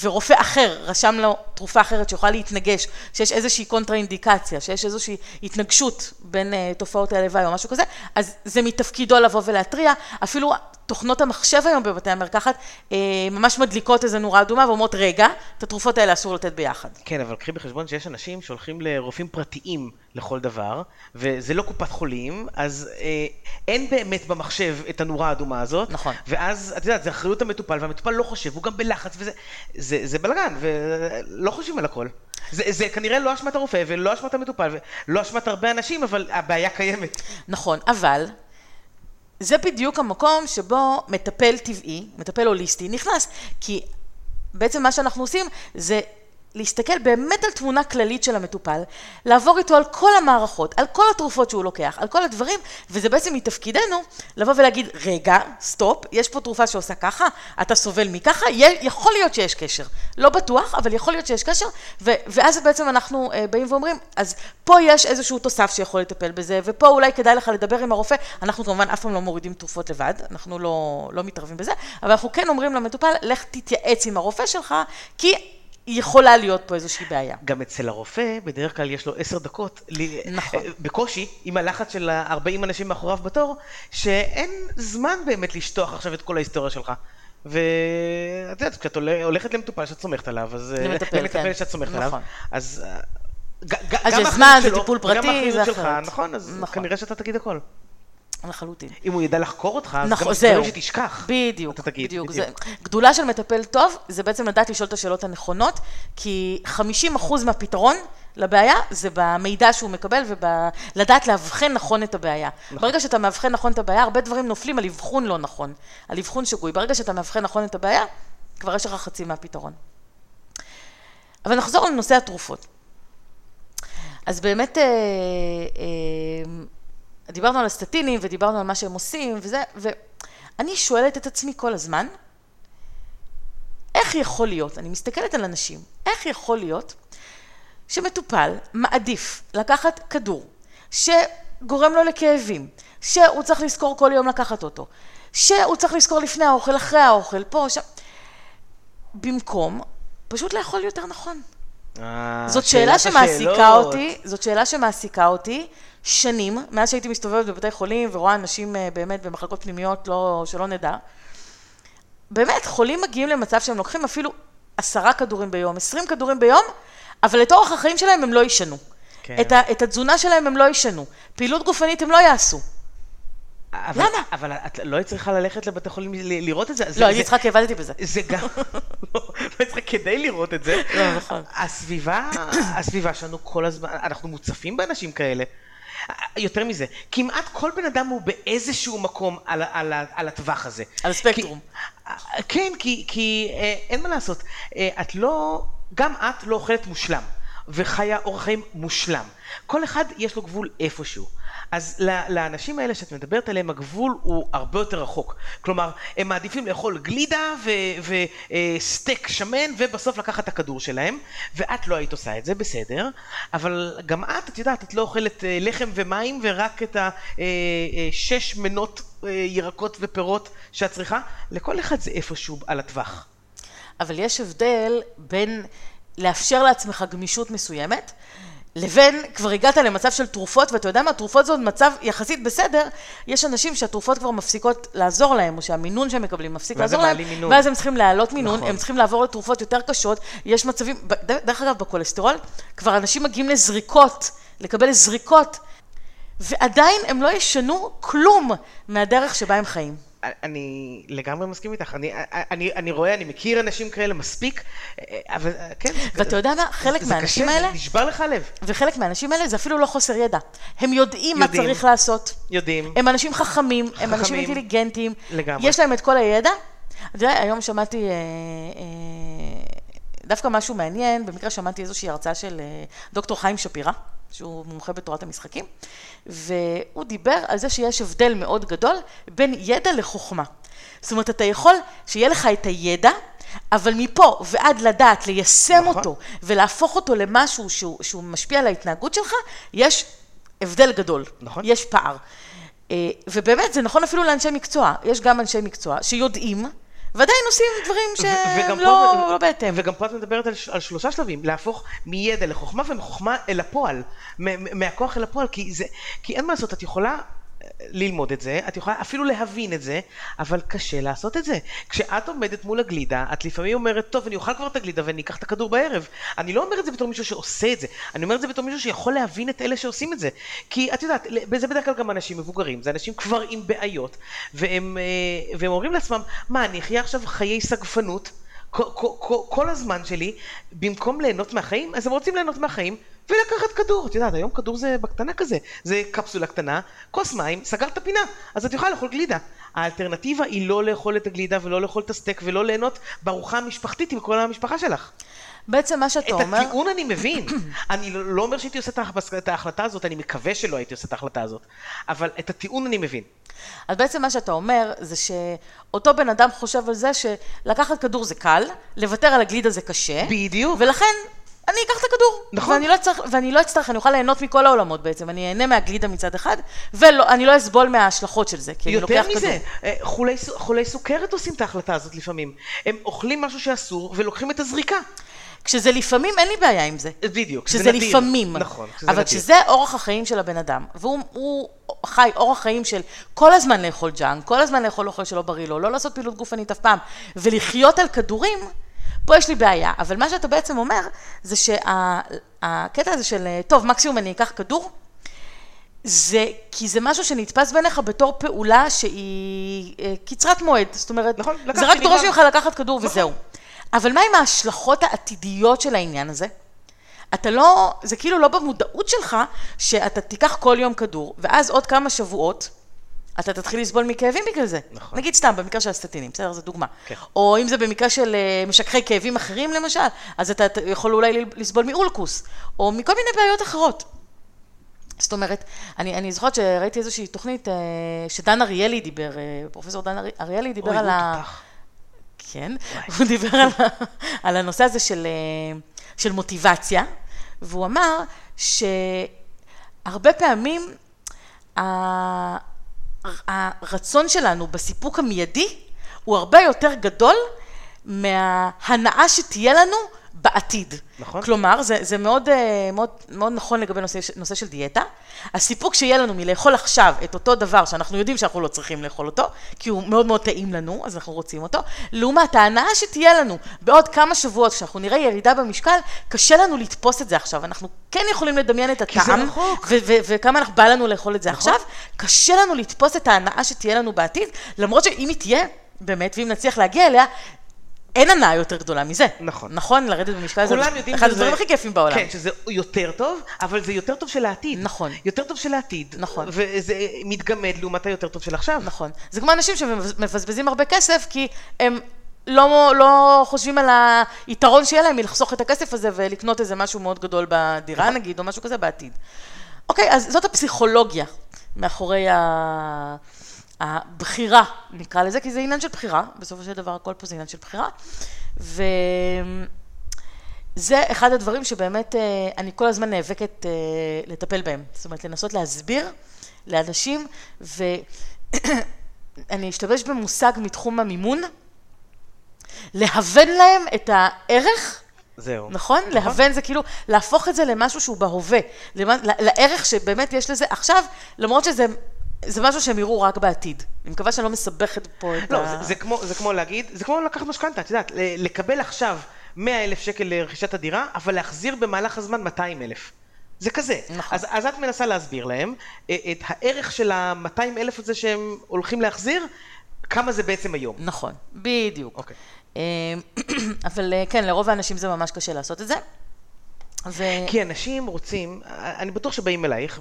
ורופא אחר רשם לו תרופה אחרת שיכולה להתנגש, שיש איזושהי קונטרה-אינדיקציה, שיש איזושהי התנגשות בין אה, תופעות הלוואי או משהו כזה, אז זה מתפקידו לבוא ולהתריע. אפילו תוכנות המחשב היום בבתי המרקחת אה, ממש מדליקות איזו נורה אדומה ואומרות, רגע, את התרופות האלה אסור לתת ביחד. כן, אבל קחי בחשבון שיש אנשים שהולכים לרופאים פרטיים לכל דבר, וזה לא קופת חולים, אז אה, אין באמת במחשב את הנורה האדומה הזאת. נכון. ואז, את יודעת, זה אחריות המטופל, והמטופל לא חושב, הוא גם בלחץ, וזה זה, זה בלאגן, ולא חושבים על הכל. זה, זה כנראה לא אשמת הרופא, ולא אשמת המטופל, ולא אשמת הרבה אנשים, אבל הבעיה קיימת. נכון, אבל זה בדיוק המקום שבו מטפל טבעי, מטפל הוליסטי, נכנס. כי בעצם מה שאנחנו עושים זה להסתכל באמת על תמונה כללית של המטופל, לעבור איתו על כל המערכות, על כל התרופות שהוא לוקח, על כל הדברים, וזה בעצם מתפקידנו לבוא ולהגיד, רגע, סטופ, יש פה תרופה שעושה ככה, אתה סובל מככה, יכול להיות שיש קשר. לא בטוח, אבל יכול להיות שיש קשר, ו- ואז בעצם אנחנו אה, באים ואומרים, אז פה יש איזשהו תוסף שיכול לטפל בזה, ופה אולי כדאי לך לדבר עם הרופא, אנחנו כמובן אף פעם לא מורידים תרופות לבד, אנחנו לא, לא מתערבים בזה, אבל אנחנו כן אומרים למטופל, לך תתייעץ עם הרופא שלך, כי יכולה להיות פה איזושהי בעיה. גם אצל הרופא, בדרך כלל יש לו עשר דקות, נכון. אה, בקושי, עם הלחץ של ה-40 אנשים מאחוריו בתור, שאין זמן באמת לשטוח עכשיו את כל ההיסטוריה שלך. ואת יודעת, כשאת הול- הולכת למטופל שאת סומכת עליו, אז... אה, למטפל, למטפל כן. שאת סומכת נכון. עליו, אז... אה, אז גם יש האחריות זמן, זה טיפול פרטי, האחריות זה שלך, אחרת. נכון, אז נכון. כנראה שאתה תגיד הכל. לחלוטין. אם הוא ידע לחקור אותך, אז נכון, גם זהו. דברים שתשכח. בדיוק, אתה תגיד, בדיוק. בדיוק. זה, גדולה של מטפל טוב, זה בעצם לדעת לשאול את השאלות הנכונות, כי 50% מהפתרון לבעיה, זה במידע שהוא מקבל ובלדעת לאבחן נכון את הבעיה. נכון. ברגע שאתה מאבחן נכון את הבעיה, הרבה דברים נופלים על אבחון לא נכון, על אבחון שגוי. ברגע שאתה מאבחן נכון את הבעיה, כבר יש לך חצי מהפתרון. אבל נחזור לנושא התרופות. אז באמת, אה, אה, דיברנו על הסטטינים ודיברנו על מה שהם עושים וזה, ואני שואלת את עצמי כל הזמן, איך יכול להיות, אני מסתכלת על אנשים, איך יכול להיות שמטופל מעדיף לקחת כדור שגורם לו לכאבים, שהוא צריך לזכור כל יום לקחת אותו, שהוא צריך לזכור לפני האוכל, אחרי האוכל, פה, שם, במקום פשוט לאכול יותר נכון. אה, זאת שאלה שמעסיקה אותי, זאת שאלה שמעסיקה אותי שנים, מאז שהייתי מסתובבת בבתי חולים ורואה אנשים אה, באמת במחלקות פנימיות, לא, שלא נדע. באמת, חולים מגיעים למצב שהם לוקחים אפילו עשרה כדורים ביום, עשרים כדורים ביום, אבל את אורח החיים שלהם הם לא ישנו. כן. את, ה, את התזונה שלהם הם לא ישנו. פעילות גופנית הם לא יעשו. אבל, למה? אבל את לא היית צריכה ללכת לבתי חולים לראות את זה. לא, הייתי צריכה כי עבדתי בזה. זה גם, לא, לא היית צריכה כדי לראות את זה. לא, נכון. הסביבה, הסביבה שלנו כל הזמן, אנחנו מוצפים באנשים כאלה. יותר מזה, כמעט כל בן אדם הוא באיזשהו מקום על, על, על, על הטווח הזה. על הספקטרום. כי, כן, כי, כי אה, אין מה לעשות. אה, את לא, גם את לא אוכלת מושלם, וחיה אורח חיים מושלם. כל אחד יש לו גבול איפשהו. אז לאנשים האלה שאת מדברת עליהם, הגבול הוא הרבה יותר רחוק. כלומר, הם מעדיפים לאכול גלידה וסטייק שמן, ובסוף לקחת את הכדור שלהם, ואת לא היית עושה את זה, בסדר, אבל גם את, את יודעת, את לא אוכלת אה, לחם ומים, ורק את השש אה, אה, מנות ירקות ופירות שאת צריכה, לכל אחד זה איפשהו על הטווח. אבל יש הבדל בין לאפשר לעצמך גמישות מסוימת, לבין כבר הגעת למצב של תרופות, ואתה יודע מה, תרופות זה עוד מצב יחסית בסדר, יש אנשים שהתרופות כבר מפסיקות לעזור להם, או שהמינון שהם מקבלים מפסיק לעזור להם, מינון. ואז הם צריכים להעלות מינון, נכון. הם צריכים לעבור לתרופות יותר קשות, יש מצבים, דרך אגב, בכולסטרול, כבר אנשים מגיעים לזריקות, לקבל זריקות, ועדיין הם לא ישנו כלום מהדרך שבה הם חיים. אני לגמרי מסכים איתך, אני, אני, אני רואה, אני מכיר אנשים כאלה מספיק, אבל כן. ואתה יודע מה, חלק זה, מהאנשים האלה, זה נשבר לך הלב. וחלק מהאנשים האלה זה אפילו לא חוסר ידע. הם יודעים, יודעים מה צריך לעשות. יודעים. הם אנשים חכמים, חכמים הם אנשים אינטליגנטים. לגמרי. יש להם את כל הידע. אתה יודע, היום שמעתי... אה, אה, דווקא משהו מעניין, במקרה שמעתי איזושהי הרצאה של אה, דוקטור חיים שפירא, שהוא מומחה בתורת המשחקים, והוא דיבר על זה שיש הבדל מאוד גדול בין ידע לחוכמה. זאת אומרת, אתה יכול שיהיה לך את הידע, אבל מפה ועד לדעת ליישם נכון. אותו ולהפוך אותו למשהו שהוא, שהוא משפיע על ההתנהגות שלך, יש הבדל גדול. נכון. יש פער. אה, ובאמת, זה נכון אפילו לאנשי מקצוע. יש גם אנשי מקצוע שיודעים ועדיין עושים דברים שהם לא, לא בהתאם. וגם פה את מדברת על, על שלושה שלבים, להפוך מידע לחוכמה ומחוכמה אל הפועל, מהכוח אל הפועל, כי, זה, כי אין מה לעשות, את יכולה ללמוד את זה, את יכולה אפילו להבין את זה, אבל קשה לעשות את זה. כשאת עומדת מול הגלידה, את לפעמים אומרת, טוב, אני אוכל כבר את הגלידה ואני אקח את הכדור בערב. אני לא אומר את זה בתור מישהו שעושה את זה, אני אומר את זה בתור מישהו שיכול להבין את אלה שעושים את זה. כי את יודעת, זה בדרך כלל גם אנשים מבוגרים, זה אנשים כבר עם בעיות, והם, אה, והם אומרים לעצמם, מה, אני אחיה עכשיו חיי סגפנות? כל, כל, כל הזמן שלי, במקום ליהנות מהחיים, אז הם רוצים ליהנות מהחיים, ולקחת כדור. את יודעת, היום כדור זה בקטנה כזה. זה קפסולה קטנה, כוס מים, סגרת פינה. אז את יכולה לאכול גלידה. האלטרנטיבה היא לא לאכול את הגלידה ולא לאכול את הסטייק ולא ליהנות בארוחה המשפחתית עם כל המשפחה שלך. בעצם מה שאתה את אומר... את הטיעון אני מבין. אני לא, לא אומר שהייתי עושה את ההחלטה הזאת, אני מקווה שלא הייתי עושה את ההחלטה הזאת. אבל את הטיעון אני מבין. אז בעצם מה שאתה אומר זה שאותו בן אדם חושב על זה שלקחת כדור זה קל, לוותר על הגלידה זה קשה. בדיוק. ולכן אני אקח את הכדור. נכון. ואני לא, צריך, ואני לא אצטרך, אני אוכל ליהנות מכל העולמות בעצם. אני אהנה מהגלידה מצד אחד, ואני לא אסבול מההשלכות של זה, כי אני לוקח כדור. יותר מזה, אה, חולי, חולי סוכרת עושים את ההחלטה הזאת לפעמים. הם אוכלים משהו שאסור ולוקחים את הזריקה. כשזה לפעמים, אין לי בעיה עם זה. בדיוק, כשזה לפעמים. נכון, כשזה אבל נדיר. כשזה אורח החיים של הבן אדם, והוא חי אורח חיים של כל הזמן לאכול ג'אנק, כל הזמן לאכול אוכל שלא בריא לו, לא לעשות פעילות גופנית אף פעם, ולחיות על כדורים, פה יש לי בעיה, אבל מה שאתה בעצם אומר, זה שהקטע הזה של, טוב, מקסימום אני אקח כדור, זה, כי זה משהו שנתפס בעיניך בתור פעולה שהיא אה, קצרת מועד, זאת אומרת, נכון, זה רק דורש ממך לקחת כדור נכון. וזהו. אבל מה עם ההשלכות העתידיות של העניין הזה? אתה לא, זה כאילו לא במודעות שלך, שאתה תיקח כל יום כדור, ואז עוד כמה שבועות, אתה תתחיל לסבול מכאבים בגלל זה. נכון. נגיד סתם, במקרה של הסטטינים, בסדר? זו דוגמה. כן. או אם זה במקרה של אה, משככי כאבים אחרים למשל, אז אתה יכול אולי לסבול מאולקוס, או מכל מיני בעיות אחרות. זאת אומרת, אני, אני זוכרת שראיתי איזושהי תוכנית אה, שדן אריאלי דיבר, אה, פרופסור דן ארי- אריאלי דיבר אוי, על ה... תותח. כן, הוא דיבר על, על הנושא הזה של, של מוטיבציה, והוא אמר שהרבה פעמים הרצון שלנו בסיפוק המיידי הוא הרבה יותר גדול מההנאה שתהיה לנו בעתיד. נכון. כלומר, זה, זה מאוד, אה, מאוד, מאוד נכון לגבי נושא, נושא של דיאטה. הסיפוק שיהיה לנו מלאכול עכשיו את אותו דבר שאנחנו יודעים שאנחנו לא צריכים לאכול אותו, כי הוא מאוד מאוד טעים לנו, אז אנחנו רוצים אותו, לעומת ההנאה שתהיה לנו בעוד כמה שבועות, כשאנחנו נראה ירידה במשקל, קשה לנו לתפוס את זה עכשיו. אנחנו כן יכולים לדמיין את כי זה הטעם, רחוק. וכמה אנחנו- בא לנו לאכול את זה נכון. עכשיו. קשה לנו לתפוס את ההנאה שתהיה לנו בעתיד, למרות שאם היא תהיה, באמת, ואם נצליח להגיע אליה, אין הנאה יותר גדולה מזה. נכון. נכון, לרדת במשקל זה אחד. הדברים הכי כיפים בעולם. כן, שזה יותר טוב, אבל זה יותר טוב של העתיד. נכון. יותר טוב של העתיד. נכון. וזה מתגמד לעומת היותר טוב של עכשיו. נכון. זה כמו אנשים שמבזבזים הרבה כסף, כי הם לא, לא חושבים על היתרון שיהיה להם מלחסוך את הכסף הזה ולקנות איזה משהו מאוד גדול בדירה, נכון. נגיד, או משהו כזה בעתיד. אוקיי, אז זאת הפסיכולוגיה מאחורי ה... הבחירה, נקרא לזה, כי זה עניין של בחירה, בסופו של דבר הכל פה זה עניין של בחירה. וזה אחד הדברים שבאמת אה, אני כל הזמן נאבקת אה, לטפל בהם. זאת אומרת, לנסות להסביר לאנשים, ואני אשתמש במושג מתחום המימון, להוון להם את הערך זהו. נכון? להוון זה כאילו להפוך את זה למשהו שהוא בהווה, למה- ל- לערך שבאמת יש לזה עכשיו, למרות שזה זה משהו שהם יראו רק בעתיד. אני מקווה שאני לא מסבכת פה את לא, ה... זה, זה, כמו, זה כמו להגיד, זה כמו לקחת משכנתה, את יודעת, לקבל עכשיו 100 אלף שקל לרכישת הדירה, אבל להחזיר במהלך הזמן 200 אלף. זה כזה. נכון. אז, אז את מנסה להסביר להם אה, את הערך של ה-200 אלף הזה שהם הולכים להחזיר, כמה זה בעצם היום. נכון, בדיוק. אוקיי. אמ, אבל אה, כן, לרוב האנשים זה ממש קשה לעשות את זה. ו... כי אנשים רוצים, אני בטוח שבאים אלייך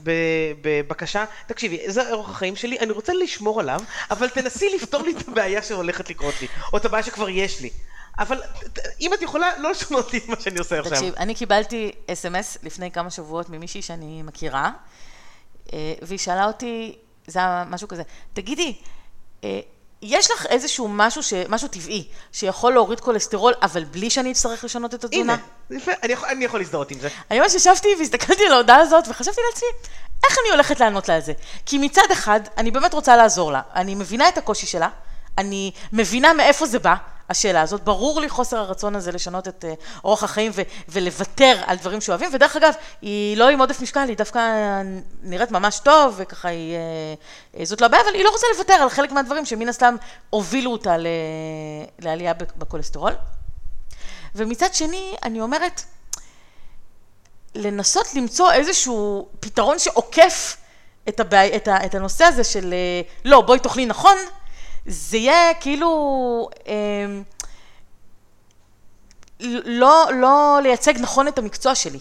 בבקשה, תקשיבי, זה אורח החיים שלי, אני רוצה לשמור עליו, אבל תנסי לפתור לי את הבעיה שהולכת לקרות לי, או את הבעיה שכבר יש לי. אבל אם את יכולה, לא לשנות לי את מה שאני עושה עכשיו. תקשיב, אני קיבלתי אס.אם.אס לפני כמה שבועות ממישהי שאני מכירה, אה, והיא שאלה אותי, זה היה משהו כזה, תגידי, אה, יש לך איזשהו משהו, ש... משהו טבעי, שיכול להוריד כולסטרול, אבל בלי שאני אצטרך לשנות את התזונה? הנה, יפה, אני יכול- אני יכול להזדהות עם זה. אני ממש ישבתי והסתכלתי על ההודעה הזאת וחשבתי לעצמי, איך אני הולכת לענות לה על זה? כי מצד אחד, אני באמת רוצה לעזור לה. אני מבינה את הקושי שלה, אני מבינה מאיפה זה בא, השאלה הזאת. ברור לי חוסר הרצון הזה לשנות את אה, אורח החיים ו- ולוותר על דברים שאוהבים, ודרך אגב, היא לא עם עודף משקל, היא דווקא נראית ממש טוב, וככה היא... אה, אה, זאת לא הבעיה, אבל היא לא רוצה לוותר על חלק מהדברים שמן הסתם הובילו אותה ל- לעלייה בכולסטרול. ומצד שני, אני אומרת, לנסות למצוא איזשהו פתרון שעוקף את, הבעי, את, ה, את הנושא הזה של לא, בואי תאכלי נכון, זה יהיה כאילו אה, לא, לא לייצג נכון את המקצוע שלי.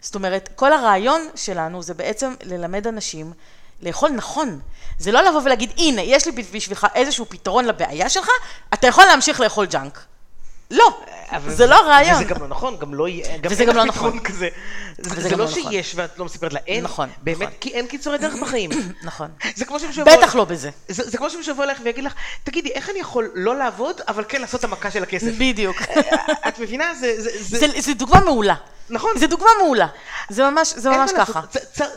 זאת אומרת, כל הרעיון שלנו זה בעצם ללמד אנשים לאכול נכון. זה לא לבוא ולהגיד, הנה, יש לי בשבילך איזשהו פתרון לבעיה שלך, אתה יכול להמשיך לאכול ג'אנק. לא, זה לא הרעיון. וזה גם לא נכון, גם לא יהיה, גם וזה אין גם לא לך פתרון נכון. כזה. זה לא לא נכון. שיש ואת לא מספרת לה, אין, נכון, באמת, נכון. כי אין קיצורי דרך בחיים. נכון. זה כמו שמישהו יבוא- בטח לא בזה. זה כמו שמישהו יבוא אליך ויגיד לך, תגידי, איך אני יכול לא לעבוד, אבל כן לעשות את המכה של הכסף? בדיוק. את מבינה? זה... זה- זה- זה, זה דוגמה מעולה. נכון. זה דוגמה מעולה. זה ממש, זה ממש ככה.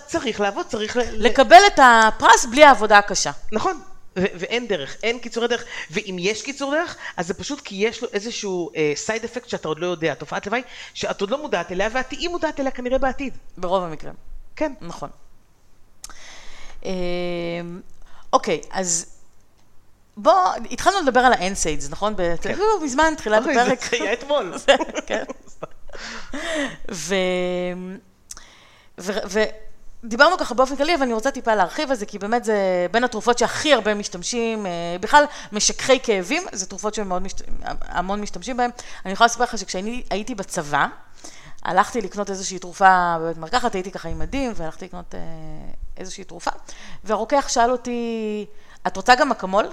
צריך לעבוד, צריך... לקבל את הפרס בלי העבודה הקשה. נכון. ואין דרך, אין קיצורי דרך, ואם יש קיצור דרך, אז זה פשוט כי יש לו איזשהו סייד uh, אפקט שאתה עוד לא יודע, תופעת לוואי, שאת עוד לא מודעת אליה, ואת תהיי מודעת אליה כנראה בעתיד. ברוב המקרים. כן. נכון. אמ, אוקיי, אז בוא, התחלנו לדבר על ה-NSAIDs, נכון? כן. מזמן, תחילת הפרק. זה היה אתמול. כן. ו... ו... ודיברנו ככה באופן כללי, אבל אני רוצה טיפה להרחיב על זה, כי באמת זה בין התרופות שהכי הרבה משתמשים, אה, בכלל משככי כאבים, זה תרופות שהמון משת... המון משתמשים בהן. אני יכולה לספר לך שכשאני הייתי בצבא, הלכתי לקנות איזושהי תרופה בבית מרקחת, הייתי ככה עם מדים, והלכתי לקנות אה, איזושהי תרופה, והרוקח שאל אותי, את רוצה גם אקמול?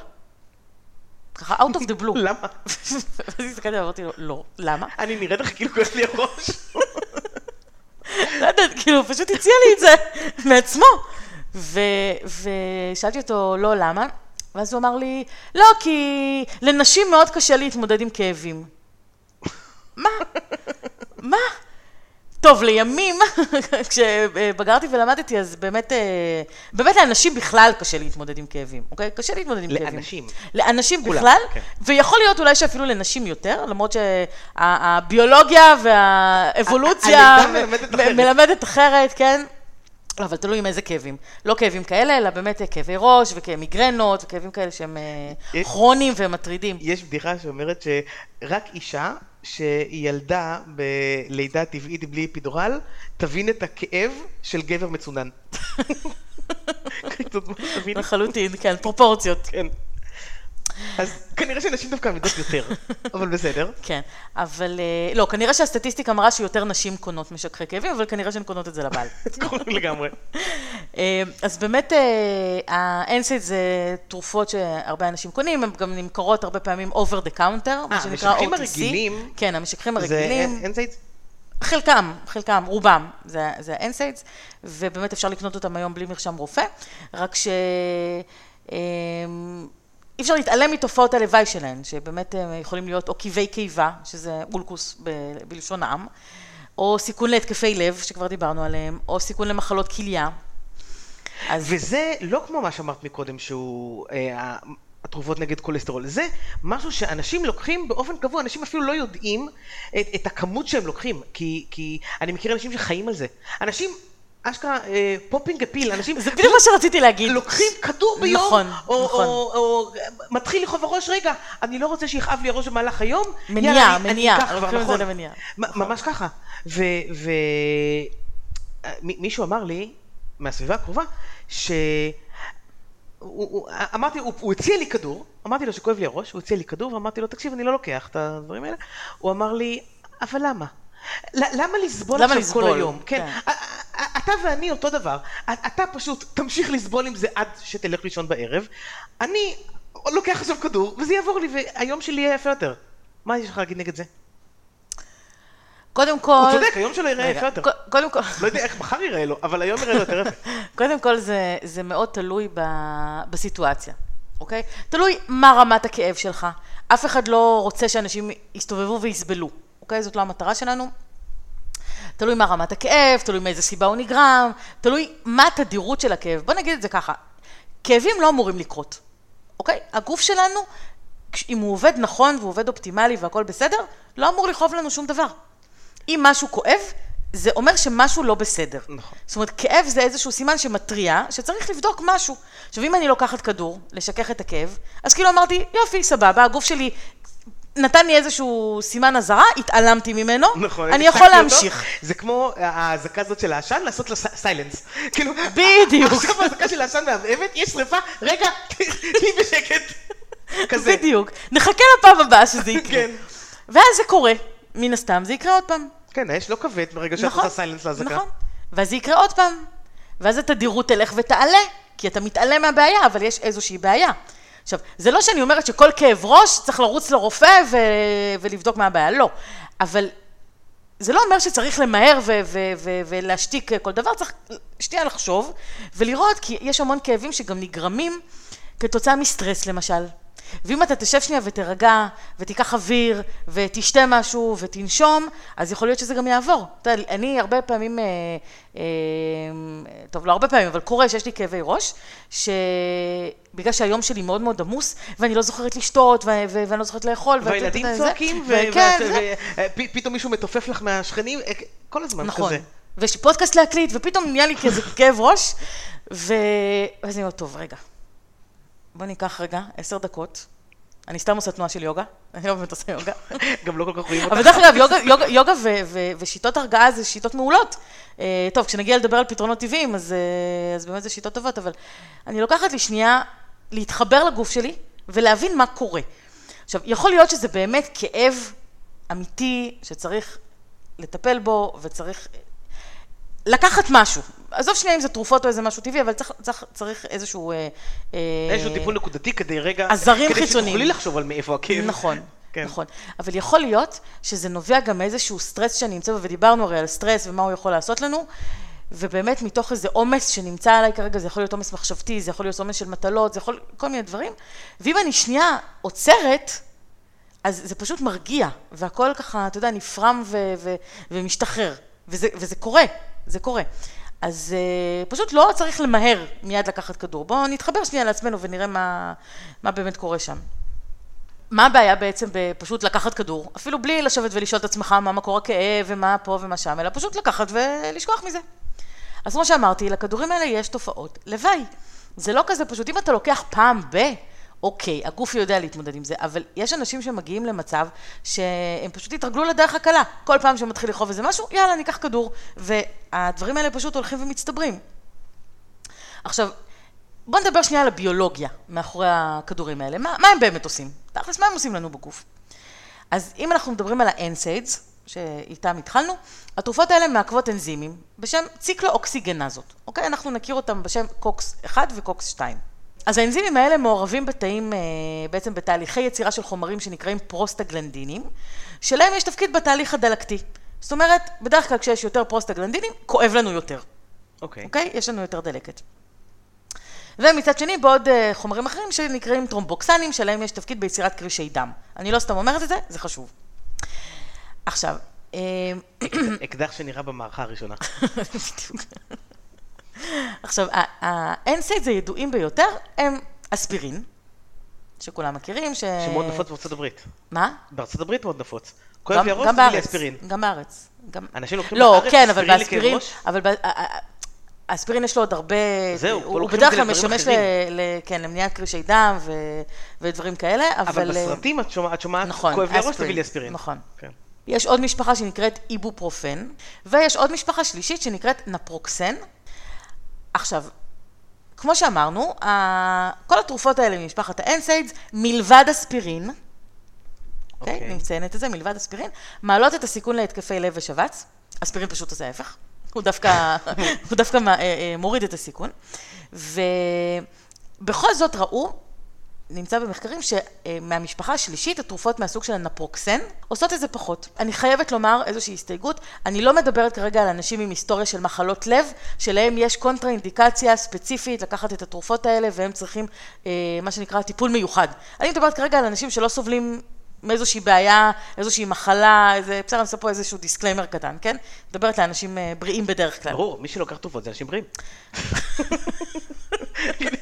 ככה, out of the blue. למה? ואז הסתכלתי ואמרתי לו, לא, למה? אני נראית לך כאילו כואב לי הראש. לא יודעת, כאילו, פשוט הציע לי את זה מעצמו. ושאלתי אותו, לא, למה? ואז הוא אמר לי, לא, כי לנשים מאוד קשה להתמודד עם כאבים. מה? מה? טוב, לימים, כשבגרתי ולמדתי, אז באמת, אה, באמת לאנשים בכלל קשה להתמודד עם כאבים, אוקיי? קשה להתמודד עם כאבים. לאנשים. לאנשים כולם, בכלל, כן. ויכול להיות אולי שאפילו לנשים יותר, למרות שהביולוגיה והאבולוציה מלמדת אחרת. כן? לא, אבל תלוי עם איזה כאבים. לא כאבים כאלה, אלא באמת כאבי ראש ומיגרנות וכאבים כאלה שהם אה, יש- כרוניים ומטרידים. יש בדיחה שאומרת שרק אישה שילדה בלידה טבעית בלי אפידורל, תבין את הכאב של גבר מצונן. לחלוטין, כן, פרופורציות. כן. אז כנראה שנשים דווקא עמידות יותר, אבל בסדר. כן, אבל אה, לא, כנראה שהסטטיסטיקה מראה שיותר נשים קונות משככי כאבים, אבל כנראה שהן קונות את זה לבעל. לגמרי. אה, אז באמת, ה-NSAID זה תרופות שהרבה אנשים קונים, הן גם נמכרות הרבה פעמים over the counter, מה אה, שנקרא OTC. המשככים הרגילים- כן, המשככים זה הרגילים. אין סייד? חלקם, חלקם, רובם, זה, זה ה-NSAIDs, ובאמת אפשר לקנות אותם היום בלי מרשם רופא, רק ש... אי אפשר להתעלם מתופעות הלוואי שלהן, שבאמת הם יכולים להיות או קיבי קיבה, שזה אולקוס בלשון העם, או סיכון להתקפי לב, שכבר דיברנו עליהם, או סיכון למחלות כליה. אז וזה לא כמו מה שאמרת מקודם, שהוא אה, התרופות נגד כולסטרול. זה משהו שאנשים לוקחים באופן קבוע, אנשים אפילו לא יודעים את, את הכמות שהם לוקחים, כי, כי אני מכיר אנשים שחיים על זה. אנשים, אשכרה, אה, popping a pill, אנשים זה בדיוק מה שרציתי להגיד. לוקחים כדור ביום, נכון, או, נכון. או, או מתחיל לכאוב הראש, רגע, אני לא רוצה שיכאב לי הראש במהלך היום, מניעה, יאללה, מניעה, אני אקח כבר, נכון. למניעה. מ- ממש ככה. ו... ו... אה, מ- מישהו אמר לי, מהסביבה הקרובה, ש... הוא, הוא, אמרתי, הוא, הוא הציע לי כדור, אמרתי לו שכואב לי הראש, הוא הציע לי כדור, ואמרתי לו, תקשיב, אני לא לוקח את הדברים האלה. הוא אמר לי, אבל למה? למה לסבול למה עכשיו לסבול? כל היום? כן. כן. אתה ואני אותו דבר. אתה פשוט תמשיך לסבול עם זה עד שתלך לישון בערב. אני לוקח עכשיו כדור, וזה יעבור לי, והיום שלי יהיה יפה יותר. מה יש לך להגיד נגד זה? קודם כל... הוא צודק, היום שלו ייראה רגע, יפה יותר. קודם כל... לא יודע איך מחר ייראה לו, אבל היום ייראה לו יותר יפה. קודם כל זה, זה מאוד תלוי ב, בסיטואציה, אוקיי? תלוי מה רמת הכאב שלך. אף אחד לא רוצה שאנשים יסתובבו ויסבלו, אוקיי? זאת לא המטרה שלנו. תלוי מה רמת הכאב, תלוי מאיזה סיבה הוא נגרם, תלוי מה התדירות של הכאב. בוא נגיד את זה ככה, כאבים לא אמורים לקרות, אוקיי? הגוף שלנו, אם הוא עובד נכון והוא עובד אופטימלי והכל בסדר, לא אמור לכאוב לנו שום דבר. אם משהו כואב, זה אומר שמשהו לא בסדר. נכון. זאת אומרת, כאב זה איזשהו סימן שמתריע, שצריך לבדוק משהו. עכשיו, אם אני לוקחת כדור, לשכך את הכאב, אז כאילו אמרתי, יופי, סבבה, הגוף שלי נתן לי איזשהו סימן אזהרה, התעלמתי ממנו, נכון. אני יכול הפסקתי אותו. להמשיך. זה כמו האזעקה הזאת של העשן, לעשות לה סיילנס. כאילו, בדיוק. עכשיו האזעקה של העשן מהבהבת, יש שרפה, רגע, תהיי בשקט. כזה. בדיוק. נחכה לפעם הבאה שזה יקרה. כן. ואז זה קורה, מן הסתם, זה יקרה עוד פעם. כן, האש לא כבד ברגע שאת נכון, עושה סיילנס לאזעקה. נכון. ואז זה יקרה עוד פעם. ואז התדירות תלך ותעלה, כי אתה מתעלם מהבעיה, אבל יש איזושהי בעיה. עכשיו, זה לא שאני אומרת שכל כאב ראש צריך לרוץ לרופא ו... ולבדוק מה הבעיה, לא. אבל זה לא אומר שצריך למהר ו- ו- ו- ולהשתיק כל דבר, צריך שנייה לחשוב ולראות, כי יש המון כאבים שגם נגרמים כתוצאה מסטרס למשל. ואם אתה תשב שנייה ותירגע, ותיקח אוויר, ותשתה משהו, ותנשום, אז יכול להיות שזה גם יעבור. אתה יודע, אני הרבה פעמים, אה, אה, טוב, לא הרבה פעמים, אבל קורה שיש לי כאבי ראש, שבגלל שהיום שלי מאוד מאוד עמוס, ואני לא זוכרת לשתות, ו- ו- ואני לא זוכרת לאכול, והילדים צועקים, ופתאום מישהו מתופף לך מהשכנים, אה, כל הזמן נכון. כזה. ויש לי פודקאסט להקליט, ופתאום נהיה לי כזה כאב ראש. ואז אני אומרת, טוב, רגע, בוא ניקח רגע עשר דקות. אני סתם עושה תנועה של יוגה, אני לא באמת עושה יוגה. גם לא כל כך רואים אותך. אבל דרך אגב, יוגה, יוגה, יוגה ו, ו, ושיטות הרגעה זה שיטות מעולות. אה, טוב, כשנגיע לדבר על פתרונות טבעיים, אז, אה, אז באמת זה שיטות טובות, אבל אני לוקחת לי שנייה להתחבר לגוף שלי ולהבין מה קורה. עכשיו, יכול להיות שזה באמת כאב אמיתי שצריך לטפל בו, וצריך לקחת משהו. עזוב שנייה אם זה תרופות או איזה משהו טבעי, אבל צריך, צריך, צריך איזשהו... אה, אה, איזשהו טיפול נקודתי כדי רגע... עזרים כדי חיצוניים. שתוכלי לחשוב על מאיפה הכאב. נכון, כן. נכון. אבל יכול להיות שזה נובע גם מאיזשהו סטרס שאני נמצא בו, ודיברנו הרי על סטרס ומה הוא יכול לעשות לנו, ובאמת מתוך איזה עומס שנמצא עליי כרגע, זה יכול להיות עומס מחשבתי, זה יכול להיות עומס של מטלות, זה יכול... כל מיני דברים, ואם אני שנייה עוצרת, אז זה פשוט מרגיע, והכל ככה, אתה יודע, נפרם ו- ו- ומשתחרר, וזה, וזה קורה, זה קורה. אז uh, פשוט לא צריך למהר מיד לקחת כדור. בואו נתחבר שנייה לעצמנו ונראה מה, מה באמת קורה שם. מה הבעיה בעצם בפשוט לקחת כדור, אפילו בלי לשבת ולשאול את עצמך מה מקור הכאב ומה פה ומה שם, אלא פשוט לקחת ולשכוח מזה. אז כמו שאמרתי, לכדורים האלה יש תופעות לוואי. זה לא כזה פשוט, אם אתה לוקח פעם ב... אוקיי, הגוף יודע להתמודד עם זה, אבל יש אנשים שמגיעים למצב שהם פשוט התרגלו לדרך הקלה. כל פעם שמתחיל לכאוב איזה משהו, יאללה, ניקח כדור. והדברים האלה פשוט הולכים ומצטברים. עכשיו, בואו נדבר שנייה על הביולוגיה מאחורי הכדורים האלה. מה, מה הם באמת עושים? תכלס, מה הם עושים לנו בגוף? אז אם אנחנו מדברים על ה-NSAIDs, שאיתם התחלנו, התרופות האלה מעכבות אנזימים בשם ציקלו-אוקסיגנזות, אוקיי? אנחנו נכיר אותם בשם קוקס 1 וקוקס 2. אז האנזימים האלה מעורבים בתאים, אה, בעצם בתהליכי יצירה של חומרים שנקראים פרוסטגלנדינים, שלהם יש תפקיד בתהליך הדלקתי. זאת אומרת, בדרך כלל כשיש יותר פרוסטגלנדינים, כואב לנו יותר. אוקיי. אוקיי? יש לנו יותר דלקת. ומצד שני, בעוד אה, חומרים אחרים שנקראים טרומבוקסנים, שלהם יש תפקיד ביצירת קרישי דם. אני לא סתם אומרת את זה, זה חשוב. עכשיו, אה, אקדח שנראה במערכה הראשונה. בדיוק. עכשיו, ה-NSAIDs הידועים ביותר הם אספירין, שכולם מכירים, ש... שמאוד נפוץ בארצות הברית. מה? בארצות הברית מאוד נפוץ. כואב גם- לי הראש, גם בארץ. אספירין. גם בארץ. גם... אנשים לוקחים לא, בארץ כן, אבל אספירין לכאב באספירין? אבל האספירין יש לו עוד הרבה... זהו, הוא לוקחים בדרך כלל משמש ל... ל... כן, למניעת קרישי דם ו... ודברים כאלה, אבל... אבל בסרטים את שומעת, את שומעת, נכון, כואב לי הראש, אספירין. תביא לי אספירין. נכון. כן. יש עוד משפחה שנקראת איבופרופן, ויש עוד משפחה שלישית שנקראת נפרוקסן. עכשיו, כמו שאמרנו, כל התרופות האלה ממשפחת האנסיידס, מלבד אספירין, אוקיי? אוקיי. אני מציינת את זה, מלבד אספירין, מעלות את הסיכון להתקפי לב ושבץ. אספירין פשוט עושה ההפך. הוא דווקא, הוא דווקא אה, אה, מוריד את הסיכון. ובכל זאת ראו, נמצא במחקרים שמהמשפחה השלישית, התרופות מהסוג של הנפרוקסן, עושות את זה פחות. אני חייבת לומר איזושהי הסתייגות, אני לא מדברת כרגע על אנשים עם היסטוריה של מחלות לב, שלהם יש קונטרה-אינדיקציה ספציפית לקחת את התרופות האלה, והם צריכים אה, מה שנקרא טיפול מיוחד. אני מדברת כרגע על אנשים שלא סובלים מאיזושהי בעיה, איזושהי מחלה, איזה, בסדר, אני עושה פה איזשהו disclaimer קטן, כן? מדברת לאנשים אה, בריאים בדרך כלל. ברור, מי שלוקח תרופות זה אנשים בריאים.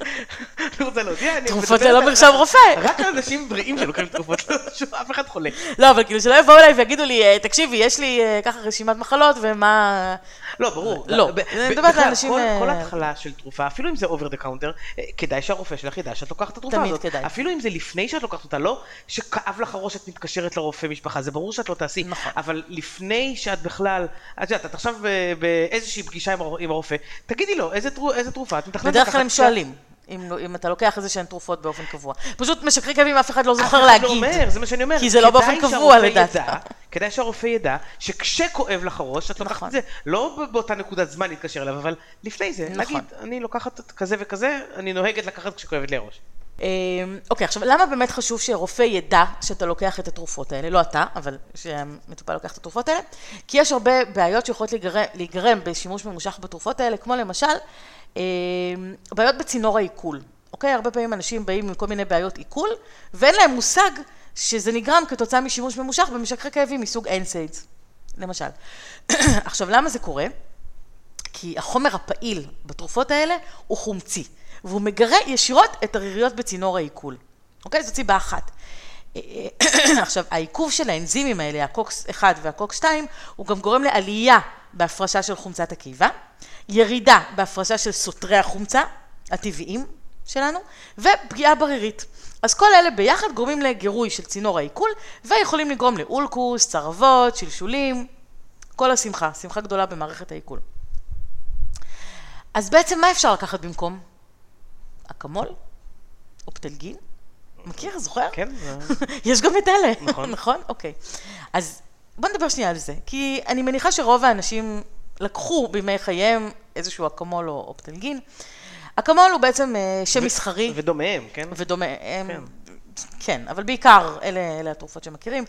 אני רוצה להודיע, אני תרופות לא על- מרשם רופא. רק על אנשים בריאים שלוקחים תרופות, לא אף אחד חולה. לא, אבל כאילו שלא יבואו אליי ויגידו לי, "אה, תקשיבי, יש לי אה, ככה רשימת מחלות ומה... לא, ברור. לא, ב- אני מדברת בכלל, לאנשים, כל- אה, התחלה של תרופה, אפילו אם זה over the counter, כדאי שהרופא שלך ידע שאת לוקחת את התרופה תמיד הזאת. כדאי. אפילו אם זה לפני שאת לוקחת אותה, לא שכאב לך הראש, את מתקשרת לרופא משפחה, זה ברור שאת לא תעשי. נכון. אבל לפני שאת בכלל, את יודעת, את עכשיו באיזושהי פגישה עם הר- עם הרופא, תגידי לו, איזה תרו- איזה תרופה את מתכננת בדרך כלל לקחת הם עכשיו?" שואלים, אם, אם אתה לוקח איזה שהן תרופות באופן קבוע. פשוט משכרי כאבים, אף אחד לא אף זוכר אחד להגיד. לא אומר, זה מה שאני אומר. כי זה לא באופן קבוע. ידע- כדאי שהרופא ידע שכשכואב לך הראש, את לוקחת נכון. את זה. לא באותה נקודת זמן להתקשר אליו, אבל לפני זה, נכון. להגיד, אני לוקחת כזה וכזה, אני נוהגת לקחת כשכואבת לי הראש. אמ, אוקיי, עכשיו, למה באמת חשוב שרופא ידע שאתה לוקח את התרופות האלה? לא אתה, אבל שהמטופל לוקח את התרופות האלה. כי יש הרבה בעיות שיכולות להיגרם, להיגרם בשימוש ממושך בתרופות האלה, כמו למשל, בעיות בצינור העיכול. אוקיי? הרבה פעמים אנשים באים עם כל מיני בעיות עיכול, ואין להם מושג שזה נגרם כתוצאה משימוש ממושך במשככי כאבים מסוג NSAIDs, למשל. עכשיו, למה זה קורה? כי החומר הפעיל בתרופות האלה הוא חומצי, והוא מגרה ישירות את הריריות בצינור העיכול. אוקיי? זאת סיבה אחת. עכשיו, העיכוב של האנזימים האלה, הקוקס 1 והקוקס 2, הוא גם גורם לעלייה בהפרשה של חומצת הקיבה, ירידה בהפרשה של סותרי החומצה הטבעיים שלנו, ופגיעה ברירית. אז כל אלה ביחד גורמים לגירוי של צינור העיכול, ויכולים לגרום לאולקוס, צרבות, שלשולים, כל השמחה, שמחה גדולה במערכת העיכול. אז בעצם מה אפשר לקחת במקום? אקמול? אופטלגין? מכיר? זוכר? כן? יש גם את אלה. נכון. נכון? אוקיי. אז בוא נדבר שנייה על זה, כי אני מניחה שרוב האנשים לקחו בימי חייהם איזשהו אקמול או אופטלגין. אקמול הוא בעצם אה, שם מסחרי. ודומיהם, כן? ודומיהם, כן. כן, אבל בעיקר אלה, אלה התרופות שמכירים.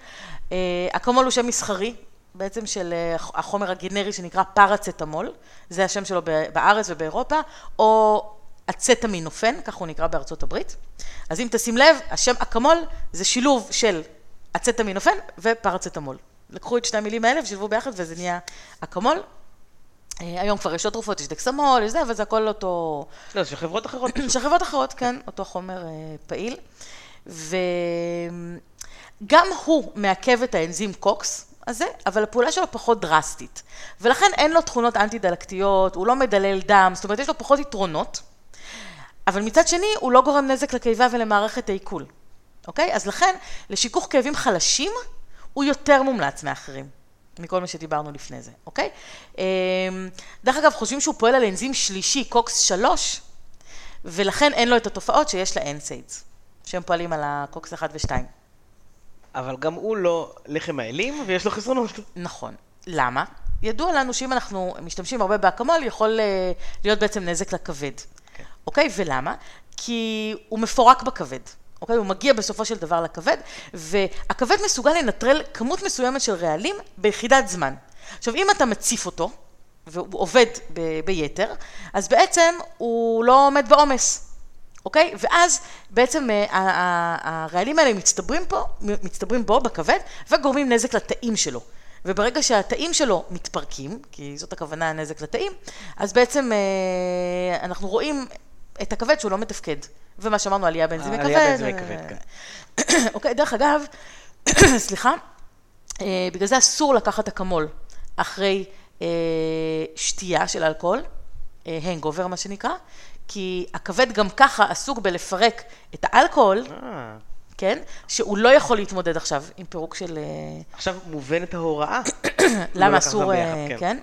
אה, אקמול הוא שם מסחרי, בעצם של אה, החומר הגנרי שנקרא פרצטמול, זה השם שלו בארץ ובאירופה, או אצטמינופן, כך הוא נקרא בארצות הברית. אז אם תשים לב, השם אקמול זה שילוב של אצטמינופן ופרצטמול. לקחו את שתי המילים האלה ושילבו ביחד וזה נהיה אקמול. אה, היום כבר יש עוד תרופות, יש דקסמול, יש זה, אבל זה הכל אותו... לא, של חברות אחרות. של חברות אחרות, כן, אותו חומר פעיל. וגם הוא מעכב את האנזים קוקס הזה, אבל הפעולה שלו פחות דרסטית. ולכן אין לו תכונות אנטי-דלקתיות, הוא לא מדלל דם, זאת אומרת, יש לו פחות יתרונות. אבל מצד שני, הוא לא גורם נזק לקיבה ולמערכת העיכול, אוקיי? אז לכן, לשיכוך כאבים חלשים, הוא יותר מומלץ מאחרים, מכל מה שדיברנו לפני זה, אוקיי? אמ, דרך אגב, חושבים שהוא פועל על אנזים שלישי, COX 3, ולכן אין לו את התופעות שיש ל NSAIDs. שהם פועלים על ה COX 1 ו-2. אבל גם הוא לא לחם האלים ויש לו חסרונות. נכון. למה? ידוע לנו שאם אנחנו משתמשים הרבה באקמול, יכול אה, להיות בעצם נזק לכבד. כן. אוקיי? ולמה? כי הוא מפורק בכבד. אוקיי? הוא מגיע בסופו של דבר לכבד, והכבד מסוגל לנטרל כמות מסוימת של רעלים ביחידת זמן. עכשיו, אם אתה מציף אותו, והוא עובד ב- ביתר, אז בעצם הוא לא עומד בעומס. אוקיי? ואז בעצם אה, הרעלים האלה מצטברים פה, מצטברים בו, בכבד, וגורמים נזק לתאים שלו. וברגע שהתאים שלו מתפרקים, כי זאת הכוונה הנזק לתאים, אז בעצם אה, אנחנו רואים את הכבד שהוא לא מתפקד. ומה שאמרנו, עלייה באנזימי כבד. עלייה באנזימי כבד, כן. אוקיי, דרך אגב, סליחה, אה, בגלל זה אסור לקחת אקמול אחרי שתייה של אלכוהול, הנגובר מה שנקרא, כי הכבד גם ככה עסוק בלפרק את האלכוהול, אה. כן? שהוא לא יכול להתמודד עכשיו עם פירוק של... אה, עכשיו מובנת ההוראה. למה אסור, אה, כן?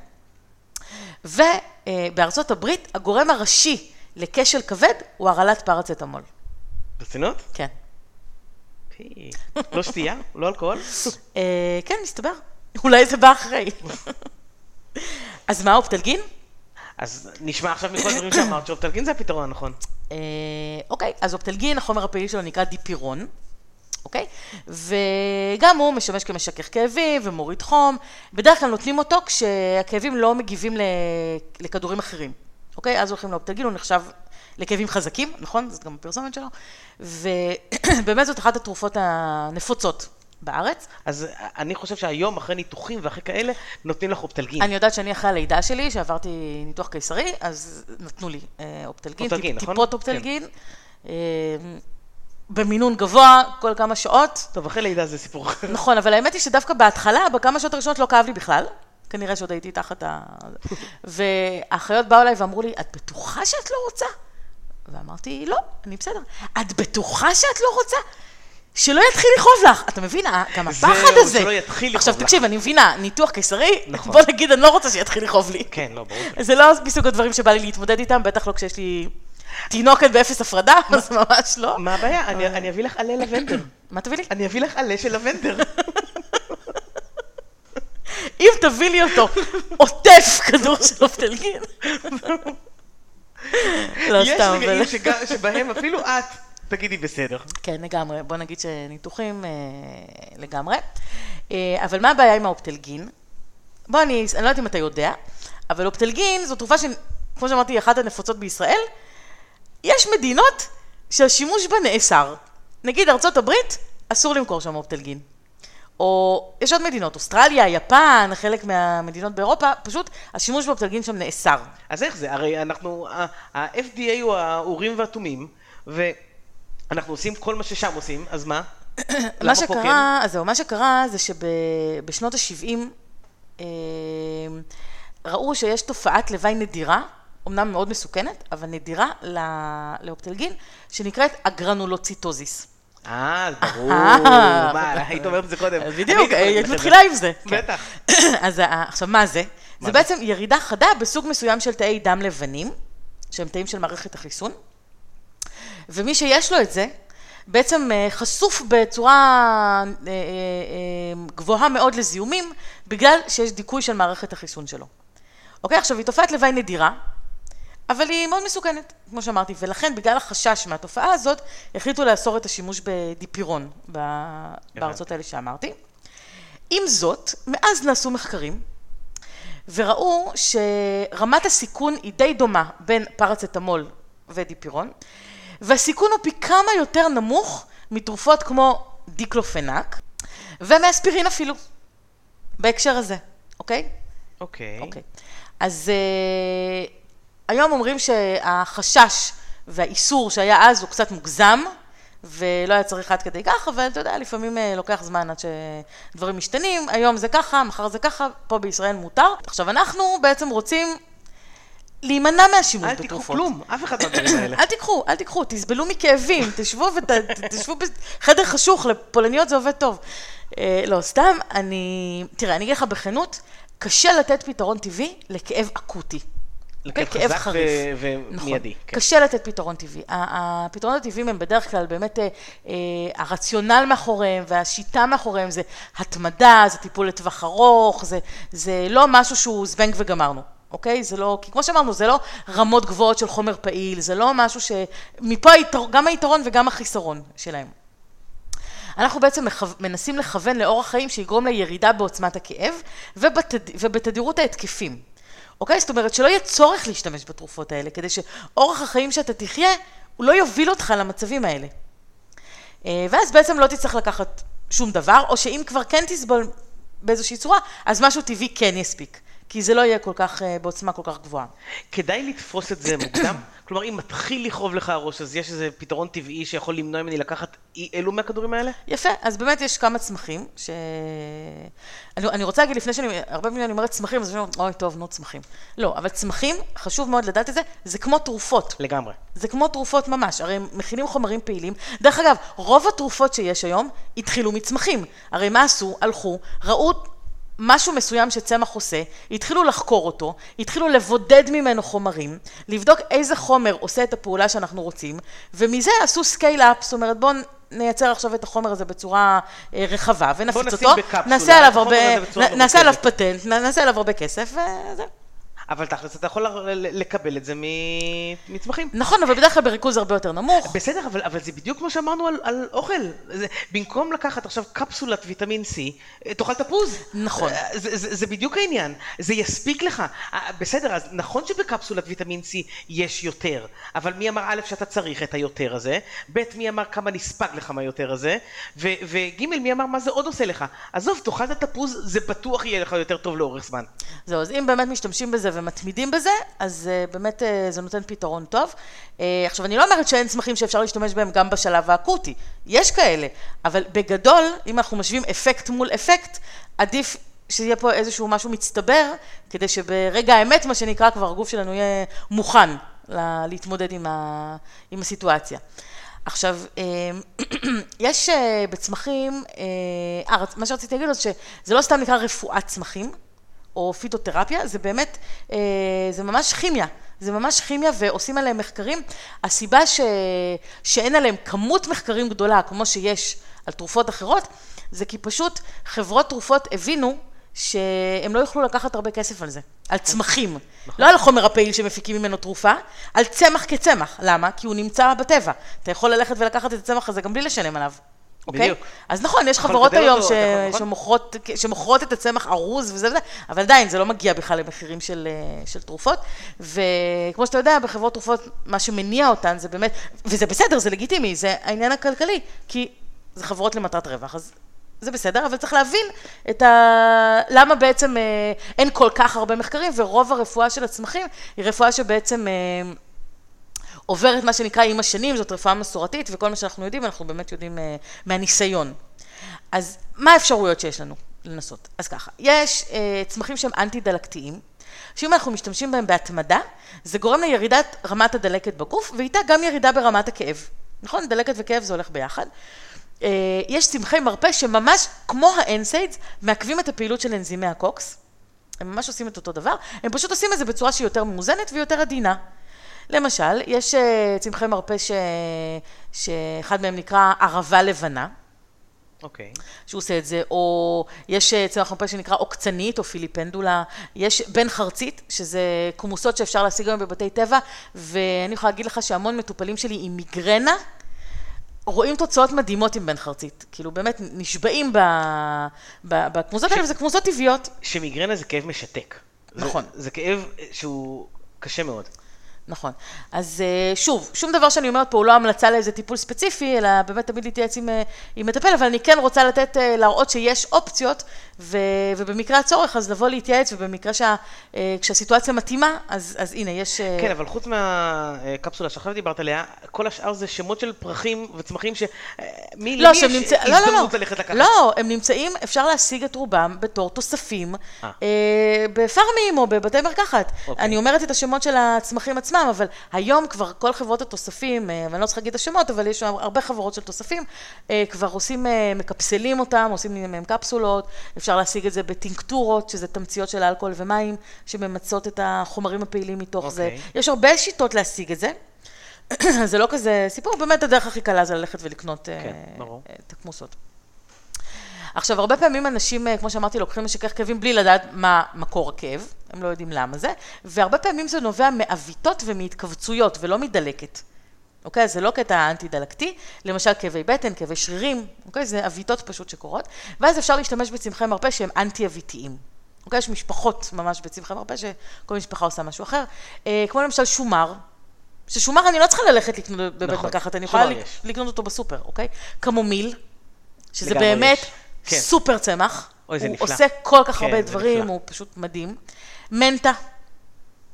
ובארצות הברית, הגורם הראשי לכשל כבד הוא הרעלת פרצטמול. ברצינות? כן. לא שתייה? לא אלכוהול? כן, מסתבר. אולי זה בא אחרי. אז מה, אופטלגין? אז נשמע עכשיו מכל הדברים שאמרת, שאופטלגין זה הפתרון הנכון. אה, אוקיי, אז אופטלגין, החומר הפעיל שלו נקרא דיפירון, אוקיי? וגם הוא משמש כמשכך כאבים ומוריד חום. בדרך כלל נותנים אותו כשהכאבים לא מגיבים לכדורים אחרים, אוקיי? אז הולכים לאופטלגין, הוא נחשב לכאבים חזקים, נכון? זאת גם הפרסומת שלו. ובאמת זאת אחת התרופות הנפוצות בארץ. אז אני חושב שהיום, אחרי ניתוחים ואחרי כאלה, נותנים לך אופטלגין. אני יודעת שאני אחרי הלידה שלי, שעברתי ניתוח קיסרי, אז נתנו לי אה, אופטלגין, אופטלגין, טיפ, נכון? טיפות אופטלגין. כן. אה, במינון גבוה, כל כמה שעות. טוב, אחרי לידה זה סיפור אחר. נכון, אבל האמת היא שדווקא בהתחלה, בכמה שעות הראשונות לא כאב לי בכלל. כנראה שעוד הייתי תחת ה... והאחיות באו אליי ואמרו לי, את בטוחה שאת לא רוצה? ואמרתי, לא, אני בסדר. את בטוחה שאת לא רוצה? שלא יתחיל לכאוב לך. אתה מבין? גם הפחד הזה. זהו, שלא יתחיל לכאוב לך. עכשיו תקשיב, אני מבינה, ניתוח קיסרי, נכון. בוא נגיד, אני לא רוצה שיתחיל לכאוב לי. כן, לא, ברור. זה לא מסוג הדברים שבא לי להתמודד איתם, בטח לא כשיש לי תינוקת באפס הפרדה, אז ממש לא. מה הבעיה? אני אביא לך עלה לבנדר. מה תביא לי? אני אביא לך עלה של לבנדר. אם תביא לי אותו עוטף כדור של אופטלגין. לא, סתם. יש רגעים שבהם אפילו את... תגידי בסדר. כן, לגמרי. בוא נגיד שניתוחים אה, לגמרי. אה, אבל מה הבעיה עם האופטלגין? בוא, אני, אני לא יודעת אם אתה יודע, אבל אופטלגין זו תרופה שכמו שאמרתי, היא אחת הנפוצות בישראל. יש מדינות שהשימוש בה נאסר. נגיד ארצות הברית, אסור למכור שם אופטלגין. או יש עוד מדינות, אוסטרליה, יפן, חלק מהמדינות באירופה, פשוט השימוש באופטלגין שם נאסר. אז איך זה? הרי אנחנו, ה-FDA הוא האורים והתומים, ו... אנחנו עושים כל מה ששם עושים, אז מה? מה שקרה, כן? אז זהו, מה שקרה זה שבשנות ה-70 אה, ראו שיש תופעת לוואי נדירה, אמנם מאוד מסוכנת, אבל נדירה לאופטלגין, שנקראת אגרנולוציטוזיס. אה, ברור, מה, היית אומרת את זה קודם. בדיוק, היית מתחילה עם זה. בטח. אז עכשיו, מה זה? זה בעצם ירידה חדה בסוג מסוים של תאי דם לבנים, שהם תאים של מערכת החיסון. ומי שיש לו את זה, בעצם אה, חשוף בצורה אה, אה, גבוהה מאוד לזיהומים, בגלל שיש דיכוי של מערכת החיסון שלו. אוקיי, עכשיו היא תופעת לוואי נדירה, אבל היא מאוד מסוכנת, כמו שאמרתי, ולכן בגלל החשש מהתופעה הזאת, החליטו לאסור את השימוש בדיפירון בארצות האלה שאמרתי. עם זאת, מאז נעשו מחקרים, וראו שרמת הסיכון היא די דומה בין פרצטמול ודיפירון, והסיכון הוא פי כמה יותר נמוך מתרופות כמו דיקלופנק, ומאספירין אפילו, בהקשר הזה, אוקיי? אוקיי. אוקיי. אז uh, היום אומרים שהחשש והאיסור שהיה אז הוא קצת מוגזם, ולא היה צריך עד כדי כך, אבל אתה יודע, לפעמים אה, לוקח זמן עד שדברים משתנים, היום זה ככה, מחר זה ככה, פה בישראל מותר. עכשיו, אנחנו בעצם רוצים להימנע מהשימוש בתרופות. אל תיקחו כלום, אף אחד מהדברים האלה. אל תיקחו, אל תיקחו, תסבלו מכאבים, תשבו ותשבו בחדר חשוך, לפולניות זה עובד טוב. אה, לא, סתם, אני... תראה, אני אגיד לך בכנות, קשה לתת פתרון טבעי לכאב אקוטי. חזק חריף. ומיידי. נכון. כן. קשה לתת פתרון טבעי. הפתרונות הטבעיים הם בדרך כלל באמת, אה, אה, הרציונל מאחוריהם והשיטה מאחוריהם זה התמדה, זה טיפול לטווח ארוך, זה, זה לא משהו שהוא זבנג וגמרנו. אוקיי? זה לא, כי כמו שאמרנו, זה לא רמות גבוהות של חומר פעיל, זה לא משהו ש... מפה היתר, גם היתרון וגם החיסרון שלהם. אנחנו בעצם מנסים לכוון לאורח חיים שיגרום לירידה בעוצמת הכאב ובתד... ובתדירות ההתקפים. אוקיי? זאת אומרת שלא יהיה צורך להשתמש בתרופות האלה, כדי שאורח החיים שאתה תחיה, הוא לא יוביל אותך למצבים האלה. אה, ואז בעצם לא תצטרך לקחת שום דבר, או שאם כבר כן תסבול באיזושהי צורה, אז משהו טבעי כן יספיק. כי זה לא יהיה כל כך, אה, בעוצמה כל כך גבוהה. כדאי לתפוס את זה מוקדם? כלומר, אם מתחיל לכאוב לך הראש, אז יש איזה פתרון טבעי שיכול למנוע ממני לקחת אי אלו מהכדורים האלה? יפה, אז באמת יש כמה צמחים, ש... אני, אני רוצה להגיד לפני שאני, הרבה פעמים אני אומרת צמחים, אז אני אומרת, אוי, טוב, נו, צמחים. לא, אבל צמחים, חשוב מאוד לדעת את זה, זה כמו תרופות. לגמרי. זה כמו תרופות ממש, הרי הם מכינים חומרים פעילים. דרך אגב, רוב התרופות שיש היום התחילו מצמחים. הרי מה עשו? הלכו, ראו משהו מסוים שצמח עושה, התחילו לחקור אותו, התחילו לבודד ממנו חומרים, לבדוק איזה חומר עושה את הפעולה שאנחנו רוצים, ומזה עשו scale-up, זאת אומרת בואו נייצר עכשיו את החומר הזה בצורה אה, רחבה ונפיץ אותו, נעשה עליו הרבה, נעשה עליו פטנט, נעשה עליו הרבה כסף וזהו. אבל תכלס אתה יכול לקבל את זה מצמחים. נכון, אבל בדרך כלל בריכוז הרבה יותר נמוך. בסדר, אבל, אבל זה בדיוק כמו שאמרנו על, על אוכל. זה, במקום לקחת עכשיו קפסולת ויטמין C, תאכל תפוז. נכון. זה, זה, זה בדיוק העניין. זה יספיק לך. בסדר, אז נכון שבקפסולת ויטמין C יש יותר, אבל מי אמר א' שאתה צריך את היותר הזה, ב' מי אמר כמה נספג לך מהיותר הזה, וג' מי אמר מה זה עוד עושה לך. עזוב, תאכל את התפוז, זה בטוח יהיה לך יותר טוב לאורך זמן. זהו, אז אם באמת משתמשים בזה ומתמידים בזה, אז uh, באמת uh, זה נותן פתרון טוב. Uh, עכשיו, אני לא אומרת שאין צמחים שאפשר להשתמש בהם גם בשלב האקוטי, יש כאלה, אבל בגדול, אם אנחנו משווים אפקט מול אפקט, עדיף שיהיה פה איזשהו משהו מצטבר, כדי שברגע האמת, מה שנקרא, כבר הגוף שלנו יהיה מוכן לה, להתמודד עם, ה, עם הסיטואציה. עכשיו, יש בצמחים, אה, מה שרציתי להגיד לו, שזה לא סתם נקרא רפואת צמחים, או פיתותרפיה, זה באמת, אה, זה ממש כימיה. זה ממש כימיה ועושים עליהם מחקרים. הסיבה ש... שאין עליהם כמות מחקרים גדולה כמו שיש על תרופות אחרות, זה כי פשוט חברות תרופות הבינו שהם לא יוכלו לקחת הרבה כסף על זה, על צמחים. נכון. לא על החומר הפעיל שמפיקים ממנו תרופה, על צמח כצמח. למה? כי הוא נמצא בטבע. אתה יכול ללכת ולקחת את הצמח הזה גם בלי לשלם עליו. אוקיי? בדיוק. אז נכון, יש חברות היום ש... נכון? שמוכרות, שמוכרות את הצמח ארוז וזה וזה, אבל עדיין זה לא מגיע בכלל למחירים של, אה, של תרופות. וכמו שאתה יודע, בחברות תרופות, מה שמניע אותן זה באמת, וזה בסדר, זה לגיטימי, זה העניין הכלכלי, כי זה חברות למטרת רווח, אז זה בסדר, אבל צריך להבין את ה... למה בעצם אה, אין כל כך הרבה מחקרים, ורוב הרפואה של הצמחים היא רפואה שבעצם... אה, עוברת מה שנקרא עם השנים, זאת רפואה מסורתית, וכל מה שאנחנו יודעים, אנחנו באמת יודעים uh, מהניסיון. אז מה האפשרויות שיש לנו לנסות? אז ככה, יש uh, צמחים שהם אנטי-דלקתיים, שאם אנחנו משתמשים בהם בהתמדה, זה גורם לירידת רמת הדלקת בגוף, ואיתה גם ירידה ברמת הכאב. נכון? דלקת וכאב זה הולך ביחד. Uh, יש צמחי מרפא שממש, כמו האנסיידס, מעכבים את הפעילות של אנזימי הקוקס. הם ממש עושים את אותו דבר, הם פשוט עושים את זה בצורה שהיא יותר מאוזנת ויותר עדינה. למשל, יש אה, צמחי מרפא ש... שאחד מהם נקרא ערבה לבנה, אוקיי. שהוא עושה את זה, או יש אה, צמח מרפא שנקרא עוקצנית או פיליפנדולה, יש בן חרצית, שזה כמוסות שאפשר להשיג היום בבתי טבע, ואני יכולה להגיד לך שהמון מטופלים שלי עם מיגרנה, רואים תוצאות מדהימות עם בן חרצית. כאילו באמת נשבעים ב... ב... בכמוסות האלה, וזה כמוסות טבעיות. שמיגרנה זה כאב משתק. זה- נכון. זה כאב שהוא קשה מאוד. נכון. אז אה, שוב, שום דבר שאני אומרת פה הוא לא המלצה לאיזה טיפול ספציפי, אלא באמת תמיד להתייעץ עם, אה, עם מטפל, אבל אני כן רוצה לתת, אה, להראות שיש אופציות, ו, ובמקרה הצורך אז לבוא להתייעץ, ובמקרה שה, אה, כשהסיטואציה מתאימה, אז, אז הנה, יש... אה, כן, אבל חוץ מהקפסולה שעכשיו דיברת עליה, כל השאר זה שמות של פרחים וצמחים ש... אה, מי, לא, למי יש נמצאים, לא, לא, לא, ללכת לקחת? לא, הם נמצאים, אפשר להשיג את רובם בתור תוספים אה. בפארמים או בבתי מרקחת. אוקיי. אני אומרת את השמות של הצמחים עצמם, אבל היום כבר כל חברות התוספים, ואני לא צריכה להגיד את השמות, אבל יש הרבה חברות של תוספים, כבר עושים, מקפסלים אותם, עושים מהם קפסולות, אפשר להשיג את זה בטינקטורות, שזה תמציות של אלכוהול ומים, שממצות את החומרים הפעילים מתוך זה. אוקיי. יש הרבה שיטות להשיג את זה. זה לא כזה סיפור, באמת הדרך הכי קלה זה ללכת ולקנות אה, כן. אה, את הכמוסות. עכשיו, הרבה פעמים אנשים, אה, כמו שאמרתי, לוקחים משכך כאבים בלי לדעת מה מקור הכאב, הם לא יודעים למה זה, והרבה פעמים זה נובע מעוויתות ומהתכווצויות ולא מדלקת. אוקיי? אז זה לא קטע אנטי-דלקתי, למשל כאבי בטן, כאבי שרירים, אוקיי? זה עוויתות פשוט שקורות, ואז אפשר להשתמש בצמחי מרפא שהם אנטי-עוויתיים. אוקיי? יש משפחות ממש בצמחי מרפא, שכל משפחה עושה משהו אחר. אה, כמו למשל שומר, ששומר אני לא צריכה ללכת לקנות בבית נכון, מרקחת, אני יכולה יש. לקנות אותו בסופר, אוקיי? קמומיל, שזה באמת יש. כן. סופר צמח. אוי, הוא נפלא. עושה כל כך כן, הרבה דברים, נפלא. הוא פשוט מדהים. מנטה,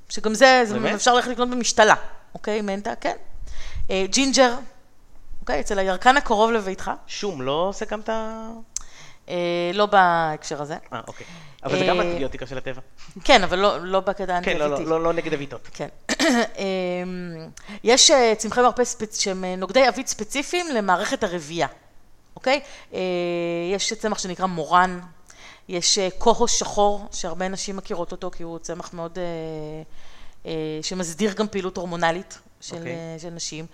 שגם זה, זה? אפשר ללכת לקנות במשתלה, אוקיי? מנטה, כן. אה, ג'ינג'ר, אוקיי? אצל הירקן הקרוב לביתך, שום, לא עושה גם את ה... אה, לא בהקשר הזה. אה, אוקיי. אבל זה גם אה, אנטיביוטיקה של הטבע. כן, אבל לא, לא בקטע כן, לא. לא, לא, נגד עוויתות. כן. יש צמחי מרפא. שהם נוגדי עווית ספציפיים למערכת הרבייה, אוקיי? יש צמח שנקרא מורן, יש כוהו שחור, שהרבה נשים מכירות אותו, כי הוא צמח מאוד... שמסדיר גם פעילות הורמונלית של, אוקיי. אה, של נשים.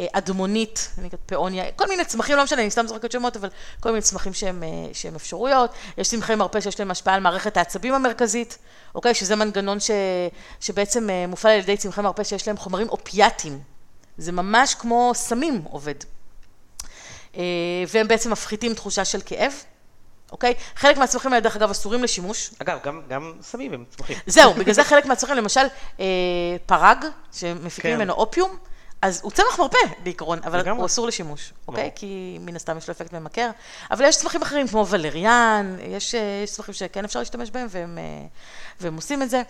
אה, אדמונית, פאוניה, כל מיני צמחים, לא משנה, אני סתם זורקת שמות, אבל כל מיני צמחים שהם, אה, שהם אפשרויות. יש צמחי מרפא שיש להם השפעה על מערכת העצבים המרכזית, אוקיי? שזה מנגנון ש, שבעצם מופעל על ידי צמחי מרפא שיש להם חומרים אופיאטיים. זה ממש כמו סמים עובד. והם בעצם מפחיתים תחושה של כאב, אוקיי? חלק מהצמחים האלה, דרך אגב, אסורים לשימוש. אגב, גם, גם סמים הם צמחים. זהו, בגלל זה חלק מהצמחים, למשל, אה, פרג, שמפיקים כן. ממנו אופיום, אז הוא צמח מרפא בעיקרון, אבל לגמרי. הוא אסור לשימוש, אוקיי? ברור. כי מן הסתם יש לו אפקט ממכר. אבל יש צמחים אחרים, כמו ולריאן, יש, אה, יש צמחים שכן אפשר להשתמש בהם, והם, אה, והם עושים את זה.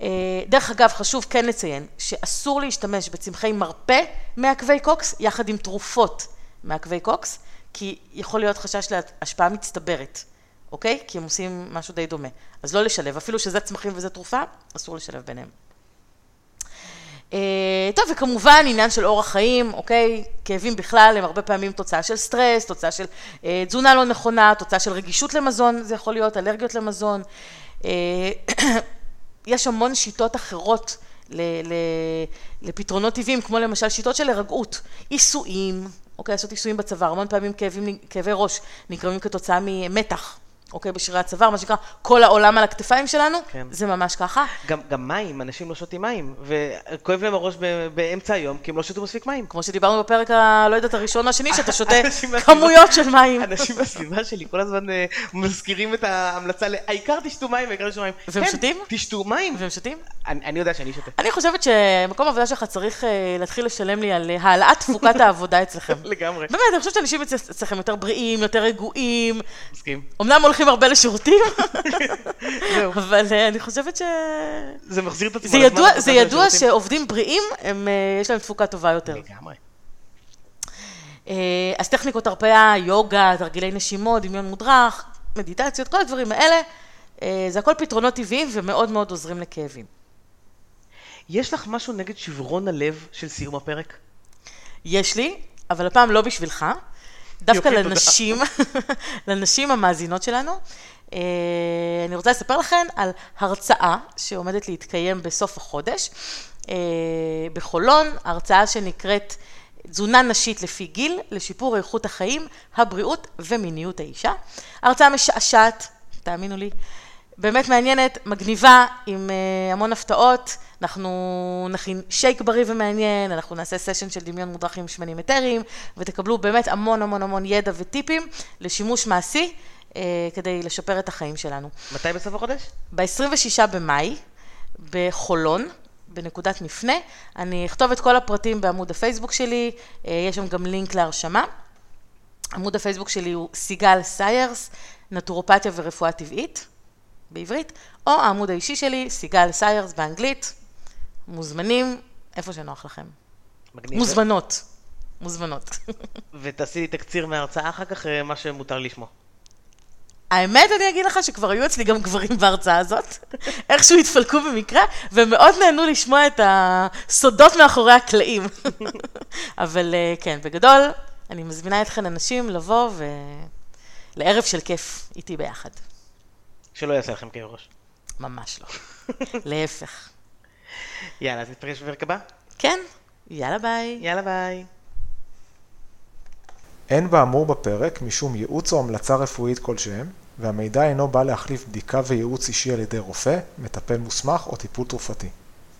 אה, דרך אגב, חשוב כן לציין, שאסור להשתמש בצמחי מרפא מעכבי קוקס, יחד עם תרופות מעכבי קוקס, כי יכול להיות חשש להשפעה מצטברת, אוקיי? כי הם עושים משהו די דומה. אז לא לשלב, אפילו שזה צמחים וזה תרופה, אסור לשלב ביניהם. אה, טוב, וכמובן עניין של אורח חיים, אוקיי? כאבים בכלל הם הרבה פעמים תוצאה של סטרס, תוצאה של אה, תזונה לא נכונה, תוצאה של רגישות למזון, זה יכול להיות אלרגיות למזון. אה, יש המון שיטות אחרות ל- ל- לפתרונות טבעיים, כמו למשל שיטות של הירגעות, עיסויים, אוקיי, לעשות עיסויים בצוואר, המון פעמים כאבים, כאבי ראש נגרמים כתוצאה ממתח, אוקיי, בשרירי הצוואר, מה שנקרא כל העולם על הכתפיים שלנו, כן. זה ממש ככה. גם, גם מים, אנשים לא שותים מים, וכואב להם הראש ב- באמצע היום, כי הם לא שתו מספיק מים. כמו שדיברנו בפרק ה... לא יודעת, הראשון או השני, שאתה שותה כמויות של מים. אנשים בסביבה שלי כל הזמן אה, מזכירים את ההמלצה ל... העיקר תשתו מים, העיקר תשתו מים. והם כן, שותים? תשתו מים. והם שותים? אני, אני יודע שאני שותה. אני חושבת שמקום העבודה שלך צריך אה, להתחיל לשלם לי על אה, העלאת תפוקת העבודה אצלכם. לגמרי. באמת, אני חושבת שאנשים אצל- אצלכם יותר בריאים, יותר רגועים, מסכים. אמנם הולכים הרבה לשירותים. אבל אה, אני חושבת ש... זה מחזיר את עצמו. לזמן זה ידוע. שעובדים בריאים, אה, יש להם תפוקה טובה יותר. לגמרי. אה, אז טכניקות הרפאיה, יוגה, תרגילי נשימות, דמיון מודרך, מדיטציות, כל הדברים האלה, זה הכל פתרונות טבעיים ומאוד מאוד עוזרים לכאבים. יש לך משהו נגד שברון הלב של סיום הפרק? יש לי, אבל הפעם לא בשבילך, דווקא יופי. לנשים, לנשים המאזינות שלנו. אה, אני רוצה לספר לכם על הרצאה שעומדת להתקיים בסוף החודש אה, בחולון, הרצאה שנקראת תזונה נשית לפי גיל, לשיפור איכות החיים, הבריאות ומיניות האישה. הרצאה משעשעת, תאמינו לי, באמת מעניינת, מגניבה, עם uh, המון הפתעות. אנחנו נכין שייק בריא ומעניין, אנחנו נעשה סשן של דמיון מודרך עם שמנים אתריים, ותקבלו באמת המון המון המון ידע וטיפים לשימוש מעשי uh, כדי לשפר את החיים שלנו. מתי בסוף החודש? ב-26 במאי, בחולון. בנקודת מפנה, אני אכתוב את כל הפרטים בעמוד הפייסבוק שלי, אה, יש שם גם לינק להרשמה. עמוד הפייסבוק שלי הוא סיגל סיירס, נטורופתיה ורפואה טבעית. בעברית, או העמוד האישי שלי, סיגל סיירס באנגלית, מוזמנים איפה שנוח לכם. מגניב. מוזמנות. מוזמנות. ותעשי לי תקציר מההרצאה אחר כך, אה, מה שמותר לשמוע. האמת, אני אגיד לך שכבר היו אצלי גם גברים בהרצאה הזאת, איכשהו התפלקו במקרה, ומאוד נהנו לשמוע את הסודות מאחורי הקלעים. אבל אה, כן, בגדול, אני מזמינה אתכן אנשים לבוא ולערב של כיף איתי ביחד. שלא יעשה לכם כאב ראש. ממש לא. להפך. יאללה, אז נתפגש בפרק הבא? כן. יאללה ביי. יאללה ביי. אין באמור בפרק משום ייעוץ או המלצה רפואית כלשהם, והמידע אינו בא להחליף בדיקה וייעוץ אישי על ידי רופא, מטפל מוסמך או טיפול תרופתי.